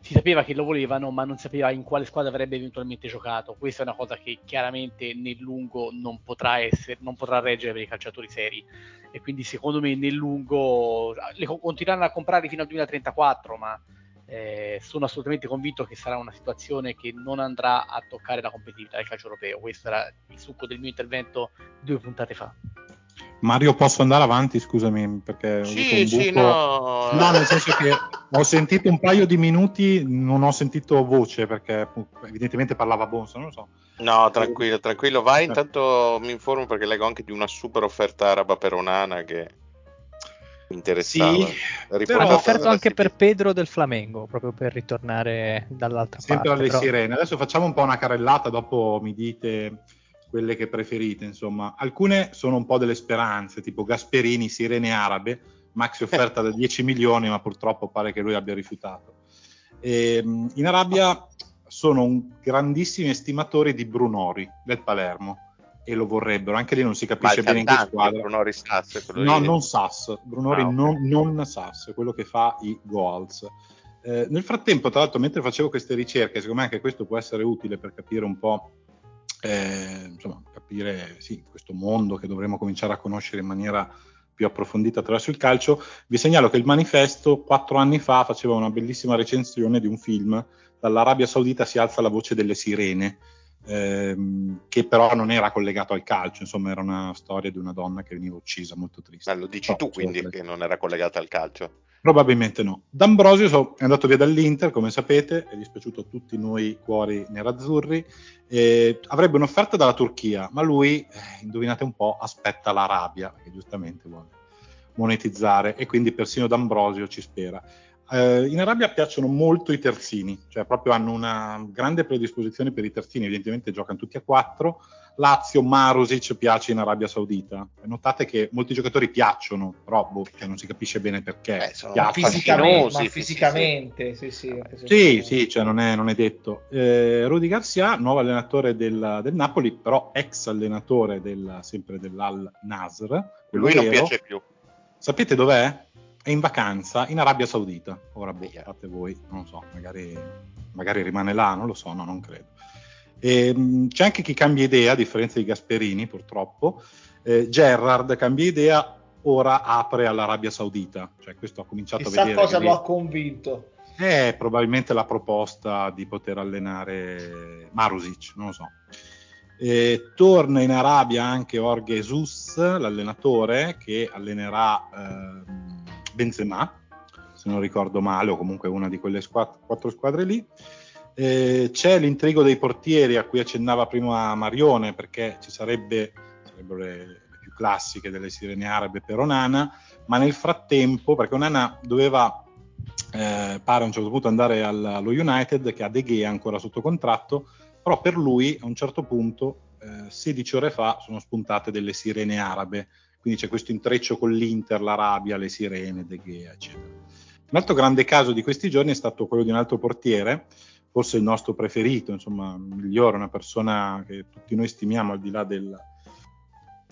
si sapeva che lo volevano, ma non sapeva in quale squadra avrebbe eventualmente giocato. Questa è una cosa che chiaramente nel lungo non potrà, essere, non potrà reggere per i calciatori seri. E quindi secondo me nel lungo le continueranno a comprare fino al 2034, ma eh, sono assolutamente convinto che sarà una situazione che non andrà a toccare la competitività del calcio europeo. Questo era il succo del mio intervento due puntate fa. Mario, posso andare avanti? Scusami, perché sì, sì, no. no, nel senso che ho sentito un paio di minuti, non ho sentito voce perché evidentemente parlava Bonso, non lo so. No, tranquillo, tranquillo. Vai, intanto mi informo perché leggo anche di una super offerta araba per Onana che mi interessava. Sì, però hanno offerto anche per Pedro del Flamengo, proprio per ritornare dall'altra Sempre parte. Sempre alle però... sirene. Adesso facciamo un po' una carrellata, dopo mi dite quelle che preferite, insomma. Alcune sono un po' delle speranze, tipo Gasperini, Sirene Arabe, maxi offerta da <laughs> 10 milioni, ma purtroppo pare che lui abbia rifiutato. E, ehm, in Arabia sono un grandissimi estimatori di Brunori del Palermo e lo vorrebbero, anche lì non si capisce bene in che squadra. Brunori Sass, no, non Sass, Brunori ah, okay. non, non Sass, quello che fa i Goals. Eh, nel frattempo, tra l'altro, mentre facevo queste ricerche, secondo me anche questo può essere utile per capire un po' eh, insomma, capire sì, questo mondo che dovremmo cominciare a conoscere in maniera più approfondita attraverso il calcio, vi segnalo che il manifesto quattro anni fa faceva una bellissima recensione di un film, dall'Arabia Saudita si alza la voce delle sirene, ehm, che però non era collegato al calcio, insomma era una storia di una donna che veniva uccisa, molto triste. Ma lo dici però, tu quindi che non era collegata al calcio? Probabilmente no. D'Ambrosio è andato via dall'Inter, come sapete, è dispiaciuto a tutti noi cuori nerazzurri. Eh, avrebbe un'offerta dalla Turchia, ma lui, eh, indovinate un po', aspetta l'Arabia, che giustamente vuole monetizzare, e quindi persino D'Ambrosio ci spera. Eh, in Arabia piacciono molto i terzini, cioè proprio hanno una grande predisposizione per i terzini, evidentemente giocano tutti a quattro, Lazio, Marusic piace in Arabia Saudita. Notate che molti giocatori piacciono, però boh, cioè non si capisce bene perché. Eh, ma fisicamente, ma fisicamente sì, sì. Sì, sì, sì cioè non, è, non, è, detto. Eh, Rudy Garcia, nuovo allenatore del, del, Napoli, però ex allenatore del, sempre dell'Al Nasr. Lui non piace più. Sapete dov'è? È in vacanza in Arabia Saudita. Ora, boh, fate voi, non so, magari, magari rimane là, non lo so, no, non credo. E, ehm, c'è anche chi cambia idea, a differenza di Gasperini purtroppo. Eh, Gerrard cambia idea, ora apre all'Arabia Saudita. Cioè, questo ha cominciato Chissà a vedere. cosa lo ha convinto. È probabilmente la proposta di poter allenare Marusic, non lo so. E torna in Arabia anche Jorge Jesus, l'allenatore che allenerà eh, Benzema, se non ricordo male, o comunque una di quelle squad- quattro squadre lì. Eh, c'è l'intrigo dei portieri a cui accennava prima Marione, perché ci sarebbe, sarebbero le, le più classiche delle sirene arabe per Onana, ma nel frattempo, perché Onana doveva, eh, pare a un certo punto, andare al, allo United, che ha De Gea ancora sotto contratto, però per lui a un certo punto, eh, 16 ore fa, sono spuntate delle sirene arabe, quindi c'è questo intreccio con l'Inter, l'Arabia, le sirene, De Gea, eccetera. Un altro grande caso di questi giorni è stato quello di un altro portiere, forse il nostro preferito, insomma, migliore, una persona che tutti noi stimiamo al di là del,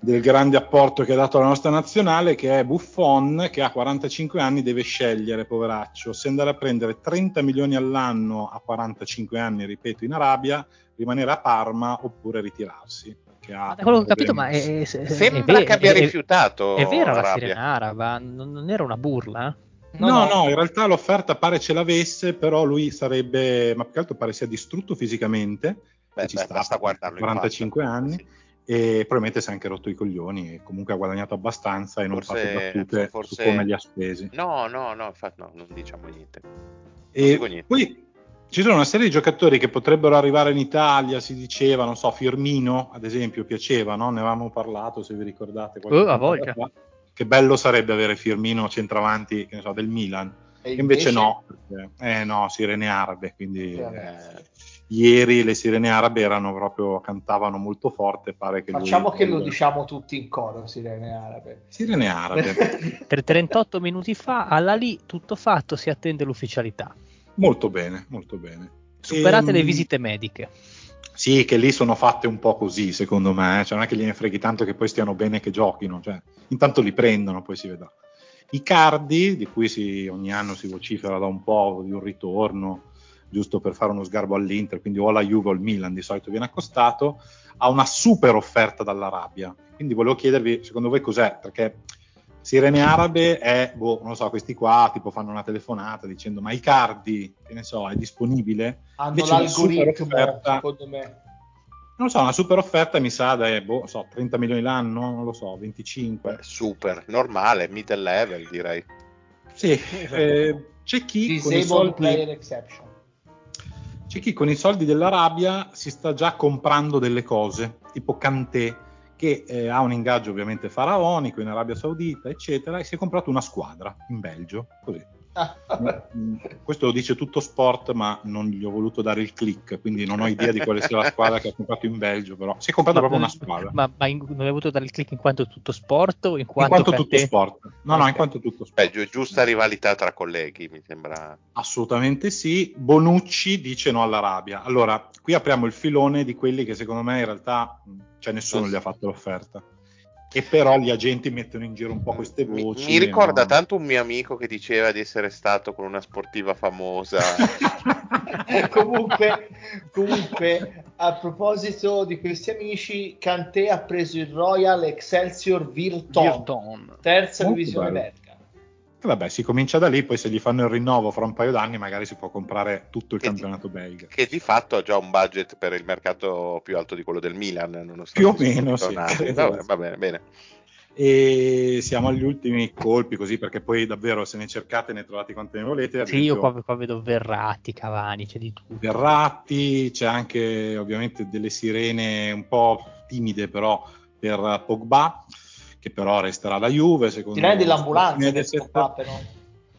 del grande apporto che ha dato alla nostra nazionale, che è Buffon, che ha 45 anni, deve scegliere, poveraccio, se andare a prendere 30 milioni all'anno a 45 anni, ripeto, in Arabia, rimanere a Parma oppure ritirarsi. Da quello che ho capito, ma è, è, sembra è, che abbia rifiutato. È, vera la sirena araba, non, non era una burla? No, no, no, in realtà l'offerta pare ce l'avesse, però lui sarebbe, ma più che altro pare sia distrutto fisicamente. Beh, ci beh, sta, basta guardarlo 45 anni. Sì. E probabilmente si è anche rotto i coglioni e comunque ha guadagnato abbastanza e non forse, fa battute forse... su come li ha spesi. No, no, no, infatti no, non diciamo niente. e niente. poi ci sono una serie di giocatori che potrebbero arrivare in Italia, si diceva, non so, Firmino ad esempio piaceva, no? ne avevamo parlato se vi ricordate. Oh, a voglia. Fa che bello sarebbe avere Firmino centravanti so, del Milan. E invece, invece no, perché, eh no, sirene arabe, quindi eh, ieri le sirene arabe erano proprio, cantavano molto forte, pare che Facciamo lui, che lo diciamo tutti in coro, sirene arabe. Sirene arabe. <laughs> per 38 minuti fa, alla lì, tutto fatto, si attende l'ufficialità. Molto bene, molto bene. Superate e, le ehm, visite mediche. Sì, che lì sono fatte un po' così, secondo me. Eh. Cioè, non è che gliene freghi tanto che poi stiano bene che giochino. Cioè, intanto li prendono, poi si vedrà. I cardi, di cui si, ogni anno si vocifera da un po' di un ritorno, giusto per fare uno sgarbo all'Inter, quindi o la Juve o il Milan di solito viene accostato, ha una super offerta dall'Arabia. Quindi volevo chiedervi, secondo voi cos'è? Perché Sirene Arabe è, boh, non lo so, questi qua tipo fanno una telefonata dicendo ma i cardi, che ne so, è disponibile? Hanno Invece l'algoritmo, offerta- secondo me. Non lo so, una super offerta mi sa da, boh, so, 30 milioni l'anno, non lo so, 25. Beh, super, normale, middle level direi. Sì, <laughs> eh, c'è chi con i Disable soldi player exception. C'è chi con i soldi dell'Arabia si sta già comprando delle cose, tipo Kanté, che eh, ha un ingaggio ovviamente faraonico in Arabia Saudita, eccetera, e si è comprato una squadra in Belgio, così. <laughs> Questo lo dice tutto sport, ma non gli ho voluto dare il click, quindi non ho idea di quale sia la squadra che ha comprato in Belgio, però si è comprato proprio una squadra. Ma, ma in- non hai voluto dare il click in quanto tutto sport o in In quanto, quanto per tutto te- sport. No, no, Ok. in quanto tutto Beh, sport. giu- giusta rivalità tra colleghi, mi sembra. Assolutamente sì. Bonucci dice no all'Arabia. Allora, qui apriamo il filone di quelli che secondo me in realtà mh, cioè nessuno gli ha fatto l'offerta. E però gli agenti mettono in giro un po' queste Mi, voci. mi ricorda no? tanto un mio amico che diceva di essere stato con una sportiva famosa. <laughs> comunque, comunque, a proposito di questi amici, Kanté ha preso il Royal Excelsior Virton, Virton. terza Molto divisione bello. E vabbè, si comincia da lì, poi se gli fanno il rinnovo fra un paio d'anni magari si può comprare tutto il Che di- campionato belga. che di fatto ha già un budget per il mercato più alto di quello del Milan. nonostante Più o meno, sì. Vabbè, va bene, bene. E siamo agli ultimi colpi così perché poi davvero se ne cercate ne trovate quante ne volete. Sì, io qua, qua vedo Verratti, Cavani, c'è di tutto. Verratti, c'è anche ovviamente delle sirene un po' timide però per Pogba, che però resterà la Juve. Secondo Direi dell'ambulanza questo qua, però.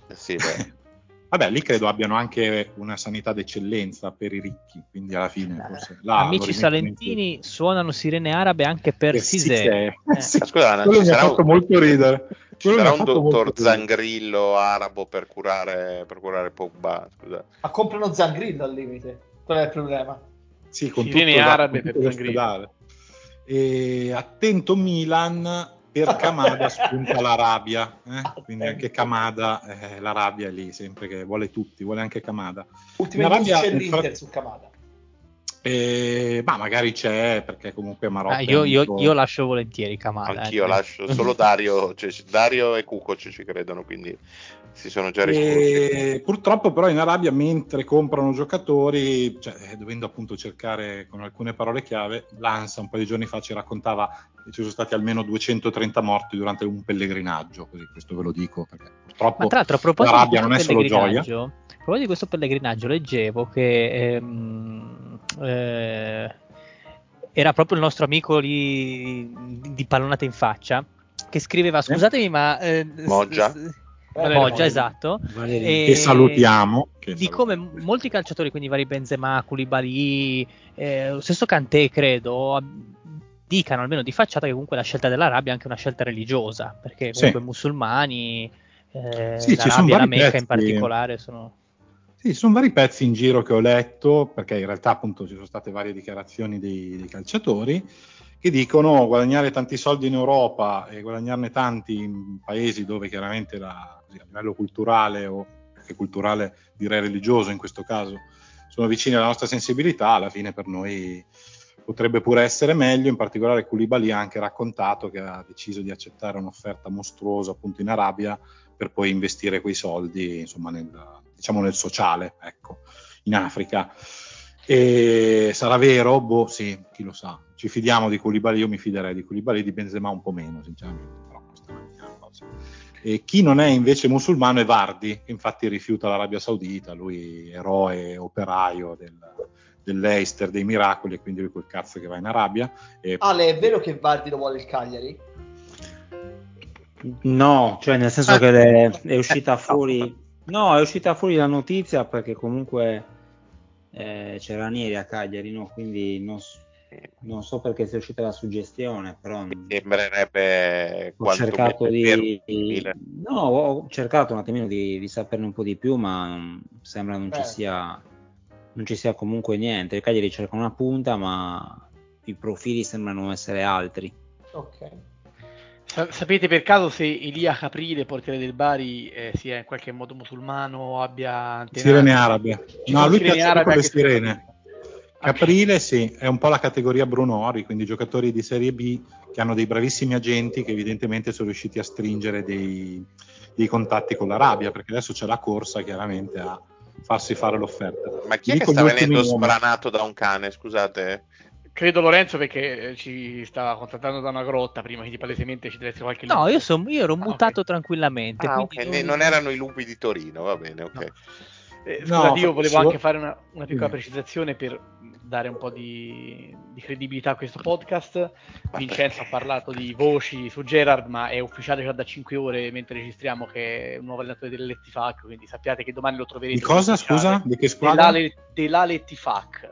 Eh Sì, beh. <laughs> Vabbè, lì credo abbiano anche una sanità d'eccellenza per i ricchi, quindi alla fine forse là Amici salentini suonano sirene arabe anche per Sisè. Eh. Sì, Ma scusa, quello ci mi ha fatto un- molto ridere. Ci Quello sarà un dottor. Zangrillo arabo per curare, per curare Pogba. Scusa. Ma comprano Zangrillo al limite. Qual è il problema? Sì, con Sirene tutto, arabe con per Zangrillo. E attento Milan, per <laughs> Camada spunta l'Arabia, eh? quindi anche Camada, eh, l'Arabia è lì sempre che vuole tutti, vuole anche Arabia, news c'è l'Inter fra- su Kamada. Eh, ma magari c'è perché comunque Marotta Ah, è io, io- io lascio volentieri Kamada. Anch'io eh. lascio solo Dario, cioè, Dario e Kukoc ci credono, quindi si sono già risposti. E purtroppo però in Arabia mentre comprano giocatori, cioè, eh, dovendo appunto cercare con alcune parole chiave, l'ANSA un paio di giorni fa ci raccontava che ci sono stati almeno 230 morti durante un pellegrinaggio, così questo ve lo dico perché purtroppo Ma tra l'altro, a proposito di l'Arabia questo non è solo gioia. pellegrinaggio, a proposito di questo pellegrinaggio, leggevo che ehm, eh, era proprio il nostro amico lì di pallonata in faccia che scriveva: Scusatemi, ma eh, Moggia. s- Valerio Moggia, esatto. Valerio. E- Che salutiamo. che di salutiamo. come molti calciatori, quindi vari Benzema, Koulibaly, eh, lo stesso Kanté, credo, dicano almeno di facciata che comunque la scelta dell'Arabia è anche una scelta religiosa, perché Sì. comunque musulmani, eh, Sì, l'Arabia e la Mecca pezzi. in particolare sono... Sì, ci sono vari pezzi in giro che ho letto, perché in realtà appunto ci sono state varie dichiarazioni dei, dei calciatori che dicono guadagnare tanti soldi in Europa e guadagnarne tanti in paesi dove chiaramente la- a livello culturale o che culturale direi religioso in questo caso sono vicini alla nostra sensibilità, alla fine per noi potrebbe pure essere meglio, in particolare Koulibaly ha anche raccontato che ha deciso di accettare un'offerta mostruosa appunto in Arabia per poi investire quei soldi insomma nel, diciamo nel sociale, ecco, in Africa. E sarà vero? Boh, sì, chi lo sa. Ci fidiamo di Koulibaly, io mi fiderei di Koulibaly, di Benzema un po' meno, sinceramente, però questa è una cosa. E chi non è invece musulmano è Vardi, infatti rifiuta l'Arabia Saudita, lui eroe operaio del, dell'Eister dei miracoli e quindi lui quel cazzo che va in Arabia. E Ale, è vero che Vardi lo vuole il Cagliari? No, cioè nel senso che le- è uscita <laughs> fuori. No, è uscita fuori la notizia perché comunque eh, c'era Ranieri a Cagliari, no? Quindi non, non so perché sia uscita la suggestione, però Mi sembrerebbe ho cercato di, verosimile. no, ho cercato un attimino di, di saperne un po' di più, ma sembra non ci Eh. sia non ci sia comunque niente. Il Cagliari cerca una punta, ma i profili sembrano essere altri. Ok. Sapete per caso se Elia Caprile, portiere del Bari, eh, sia in qualche modo musulmano o abbia antenato? Sirene arabe. Ci No, lui piace arabe le sirene. Caprile sì, è un po' la categoria Brunori, quindi giocatori di Serie B che hanno dei bravissimi agenti che evidentemente sono riusciti a stringere dei, dei contatti con l'Arabia, perché adesso c'è la corsa chiaramente a farsi fare l'offerta. Ma chi è che sta venendo sbranato da un cane? Scusate. Credo Lorenzo perché eh, ci stava contattando da una grotta prima, quindi palesemente ci deve essere qualche No, io, son- io ero Ah, mutato ok. tranquillamente. Ah, ok, quindi ne- non erano i lupi di Torino, va bene, ok. No. Eh, No, scusate, io fa- volevo anche fare una, una piccola precisazione per dare un po' di, di credibilità a questo podcast. Vincenzo ha parlato di voci su Gerard, ma è ufficiale già da 5 ore mentre registriamo che è un nuovo allenatore dell'Ettifac, quindi sappiate che domani lo troverete. Di cosa, scusa? Di che squadra? Dell'Ale- Dell'Ettifac.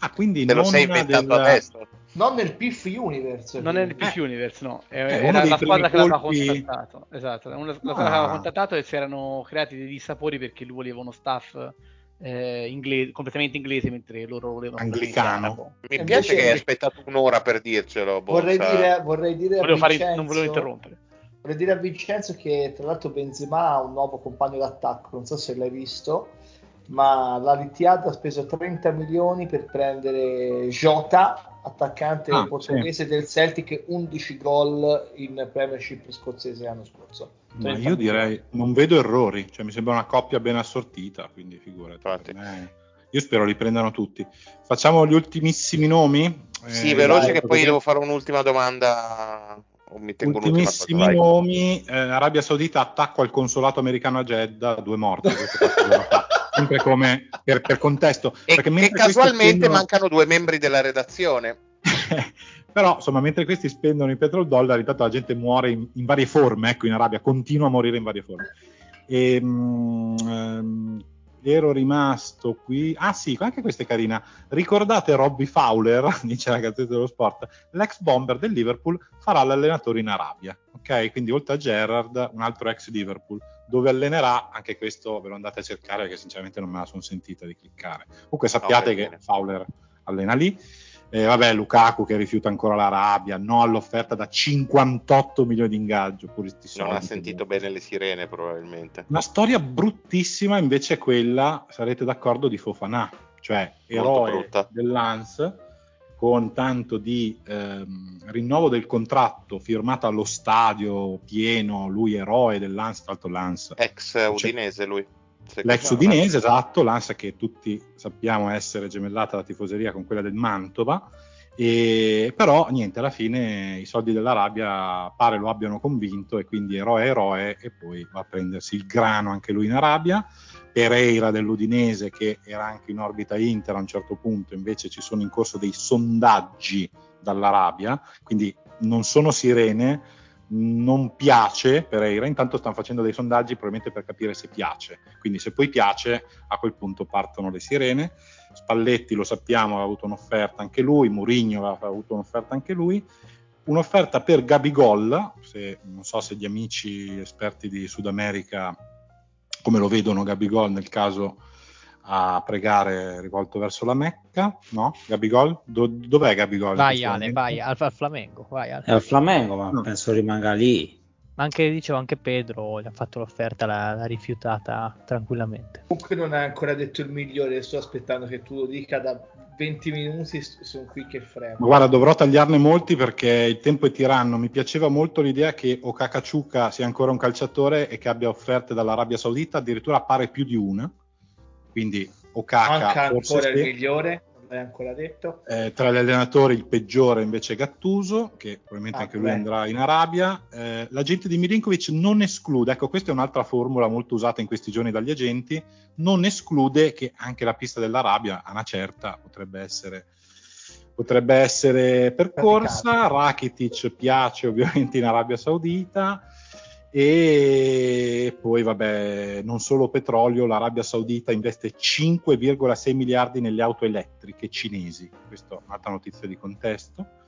Ah, quindi Te lo non sei inventato del- adesso? Non nel PIF Universe. Non è il quindi. PC Universe, no. È- Eh, era la primi squadra che l'aveva contattato. Esatto, una, la squadra che aveva Ah. contattato e si erano creati dei dissapori perché lui voleva uno staff eh, inglese, completamente inglese, mentre loro volevano Anglicano. Mi Invece- piace che hai aspettato un'ora per dircelo. Vorrei Borsa. dire, vorrei dire Volevo fare- non volevo interrompere. vorrei dire a Vincenzo che tra l'altro Benzema ha un nuovo compagno d'attacco, non so se l'hai visto, ma la Litiad ha speso 30 milioni per prendere Jota, attaccante Ah, portoghese del Celtic, 11 gol in Premiership scozzese l'anno scorso. Ma 30 io milioni. direi, non vedo errori, cioè mi sembra una coppia ben assortita, quindi figurati. Io spero li prendano tutti. Facciamo gli ultimissimi nomi? Sì, Eh, veloce dai, che poi devo fare un'ultima domanda. O mi tengo Ultimissimi cosa, vai. nomi, eh, Arabia Saudita attacco al consolato americano a Jeddah, due morti, <laughs> sempre come per, per contesto. E, e casualmente spendono- mancano due membri della redazione. <laughs> Però, insomma, mentre questi spendono i petrodollari, intanto la gente muore in, in varie forme, ecco, in Arabia continua a morire in varie forme. E, mm, ehm, ero rimasto qui. Ah, sì, anche questa è carina. Ricordate Robbie Fowler, <laughs> dice la Gazzetta dello Sport, l'ex bomber del Liverpool farà l'allenatore in Arabia. Ok, quindi oltre a Gerrard, un altro ex Liverpool, dove allenerà. Anche questo ve lo andate a cercare, perché sinceramente non me la sono sentita di cliccare. Comunque sappiate Ok, che. Fowler allena lì. Eh, vabbè, Lukaku che rifiuta ancora l'Arabia, no all'offerta da 58 milioni di ingaggio. Non ha sentito bene le sirene, probabilmente. Una storia bruttissima invece è quella, sarete d'accordo, di Fofana, cioè eroe dell'Ans con tanto di ehm, rinnovo del contratto firmato allo stadio pieno, lui eroe dell'Ans, tra l'altro l'Ans Ex udinese lui. L'ex udinese, esatto, l'Ansa che tutti sappiamo essere gemellata alla tifoseria con quella del Mantova, e, però niente, alla fine i soldi dell'Arabia pare lo abbiano convinto e quindi eroe eroe e poi va a prendersi il grano anche lui in Arabia. Pereira dell'Udinese che era anche in orbita Inter a un certo punto, invece ci sono in corso dei sondaggi dall'Arabia, quindi non sono sirene, non piace Pereira, intanto stanno facendo dei sondaggi probabilmente per capire se piace, quindi se poi piace a quel punto partono le sirene, Spalletti lo sappiamo aveva avuto un'offerta anche lui, Mourinho aveva avuto un'offerta anche lui, un'offerta per Gabigol, se, non so se gli amici esperti di Sud America come lo vedono Gabigol nel caso a pregare rivolto verso la Mecca, no? Gabigol? Do- dov'è Gabigol? Vai Ale, momento? vai al, al Flamengo, vai Ale. È al Flamengo, ma No. penso rimanga lì. Ma anche, dicevo, anche Pedro gli ha fatto l'offerta, l'ha, l'ha rifiutata tranquillamente. Comunque non hai ancora detto il migliore, sto aspettando che tu lo dica da 20 minuti, sono qui che fremo. Ma guarda, dovrò tagliarne molti perché il tempo è tiranno. Mi piaceva molto l'idea che Okakachuka sia ancora un calciatore e che abbia offerte dall'Arabia Saudita, addirittura pare più di una. Quindi Okaka Manca forse ancora il sì. migliore, l'hai ancora detto. Eh, tra gli allenatori il peggiore invece è Gattuso, che probabilmente Ah, anche lui beh. andrà in Arabia. Eh, l'agente di Milinkovic non esclude, ecco questa è un'altra formula molto usata in questi giorni dagli agenti, non esclude che anche la pista dell'Arabia a una certa potrebbe essere, potrebbe essere percorsa. Rakitic piace ovviamente in Arabia Saudita. E poi, vabbè, non solo petrolio, l'Arabia Saudita investe 5,6 miliardi nelle auto elettriche cinesi. Questa è un'altra notizia di contesto.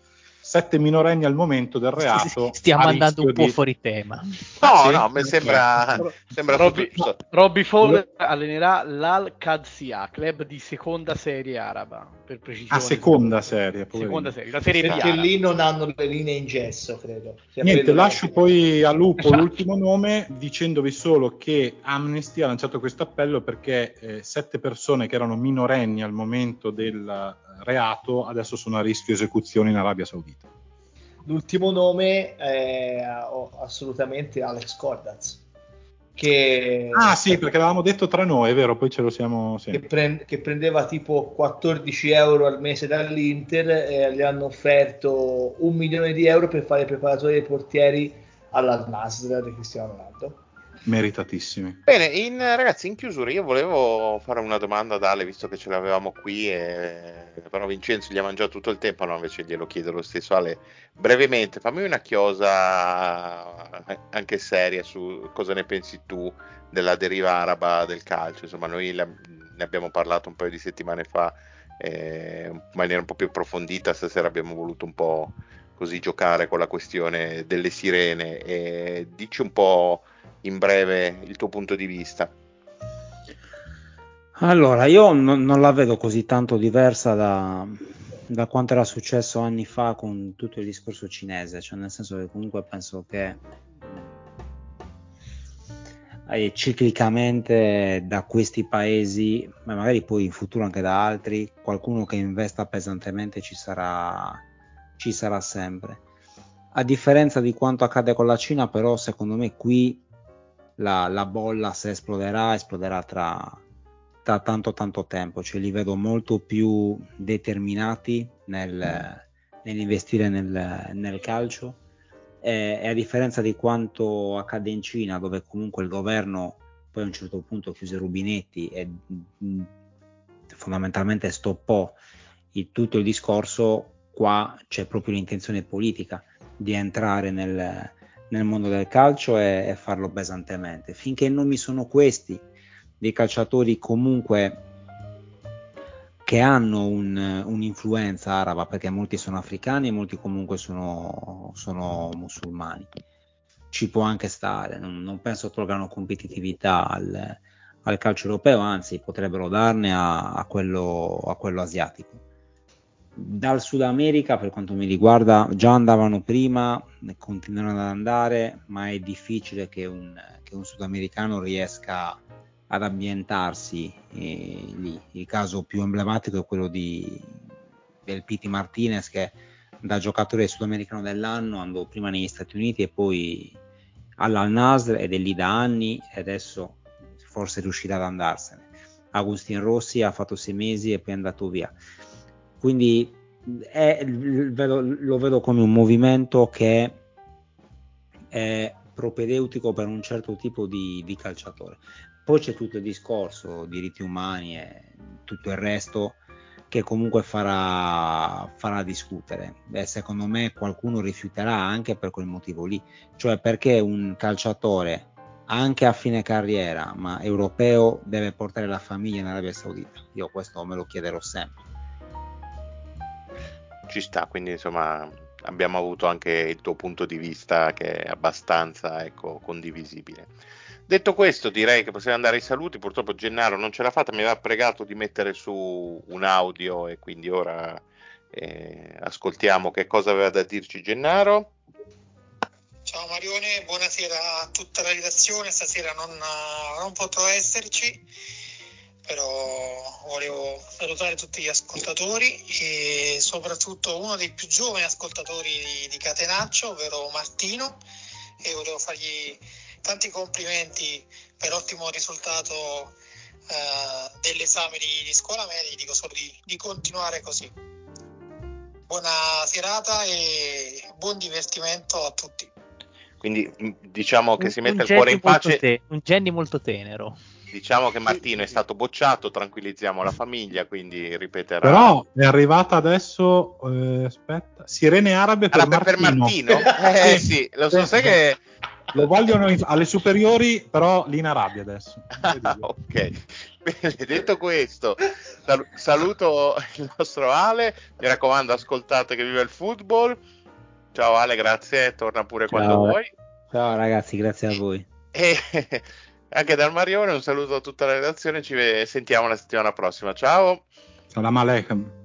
Sette minorenni al momento del reato. Stiamo andando un po' di... fuori tema. No, sì, no, mi sembra, sembra Robby, no, Robby Fowler allenerà l'Al Qadsia, club di seconda serie araba, per precisione. A seconda serie, seconda serie, la serie Perché lì non hanno le linee in gesso, credo. Niente, lascio poi a Lupo esatto. l'ultimo nome dicendovi solo che Amnesty ha lanciato questo appello perché eh, sette persone che erano minorenni al momento del reato adesso sono a rischio esecuzione in Arabia Saudita. L'ultimo nome è assolutamente Alex Cordaz. Che, ah sì, perché l'avevamo detto tra noi, è vero, poi ce lo siamo... Sì. Che, prend- che, prendeva tipo 14 euro al mese dall'Inter e gli hanno offerto un milione di euro per fare i preparatori dei portieri alla Nasr di Cristiano Ronaldo meritatissimi. Bene, in, ragazzi, in chiusura io volevo fare una domanda ad Ale, visto che ce l'avevamo qui, e, però Vincenzo gli ha mangiato tutto il tempo, no, invece glielo chiedo lo stesso. Ale, brevemente, fammi una chiosa anche seria su cosa ne pensi tu della deriva araba del calcio. Insomma, noi la, ne abbiamo parlato un paio di settimane fa eh, in maniera un po' più approfondita, stasera abbiamo voluto un po' così giocare con la questione delle sirene e dici un po' in breve il tuo punto di vista. Allora, io non, non la vedo così tanto diversa da, da, quanto era successo anni fa con tutto il discorso cinese, cioè nel senso che comunque penso che eh, ciclicamente da questi paesi, ma magari poi in futuro anche da altri, qualcuno che investa pesantemente ci sarà, ci sarà sempre. A differenza di quanto accade con la Cina, però secondo me qui la, la bolla se esploderà, esploderà tra, tra, tanto tanto tempo, cioè li vedo molto più determinati nel, nell'investire nel, nel calcio. E, e, a differenza di quanto accade in Cina dove comunque il governo poi a un certo punto chiuse i rubinetti e mm, fondamentalmente stoppò il, tutto il discorso, qua c'è proprio l'intenzione politica di entrare nel, nel mondo del calcio e, e farlo pesantemente. Finché non mi sono questi dei calciatori comunque che hanno un, un'influenza araba, perché molti sono africani e molti comunque sono, sono musulmani. Ci può anche stare, non, non penso tolgano competitività al, al, calcio europeo, anzi potrebbero darne a, a, quello, a quello asiatico dal Sud America per quanto mi riguarda già andavano prima continuano ad andare ma è difficile che un, che un sudamericano riesca ad ambientarsi eh, lì. Il caso più emblematico è quello di, del Piti Martinez che da giocatore sudamericano dell'anno andò prima negli Stati Uniti e poi all'Al Nasr ed è lì da anni e adesso forse riuscirà ad andarsene. Agustin Rossi ha fatto sei mesi e poi è andato via quindi è, lo vedo come un movimento che è propedeutico per un certo tipo di, di calciatore. Poi c'è tutto il discorso, diritti umani e tutto il resto che comunque farà, farà discutere. Beh, secondo me qualcuno rifiuterà anche per quel motivo lì, cioè perché un calciatore anche a fine carriera, ma europeo, deve portare la famiglia in Arabia Saudita. Io questo me lo chiederò sempre ci sta, quindi insomma abbiamo avuto anche il tuo punto di vista che è abbastanza ecco, condivisibile. Detto questo, direi che possiamo andare ai saluti. Purtroppo Gennaro non ce l'ha fatta, mi aveva pregato di mettere su un audio e quindi ora eh, ascoltiamo che cosa aveva da dirci Gennaro. Ciao Marione, buonasera a tutta la redazione. Stasera non, non potrò esserci però volevo salutare tutti gli ascoltatori e soprattutto uno dei più giovani ascoltatori di, di Catenaccio, ovvero Martino, e volevo fargli tanti complimenti per l'ottimo risultato eh, dell'esame di, di, scuola media, dico solo di, di continuare così. Buona serata e buon divertimento a tutti. Quindi diciamo che un, si mette il cuore in pace. Te, un Jenny molto tenero. Diciamo che Martino è stato bocciato, tranquillizziamo la famiglia, quindi ripeterà. Però è arrivata adesso, eh, aspetta, Sirene Arabe per Arabe Martino. Per Martino? <laughs> eh sì, lo so, sai che Lo vogliono in- alle superiori, però lì in Arabia adesso. Ah, <laughs> ok, bene, detto questo, sal- saluto il nostro Ale, mi raccomando ascoltate che vive il football. Ciao Ale, grazie, torna pure Ciao. quando vuoi. Ciao ragazzi, grazie a voi. E <laughs> anche dal Marione un saluto a tutta la redazione, ci sentiamo la settimana prossima. Ciao. Salam alaikum.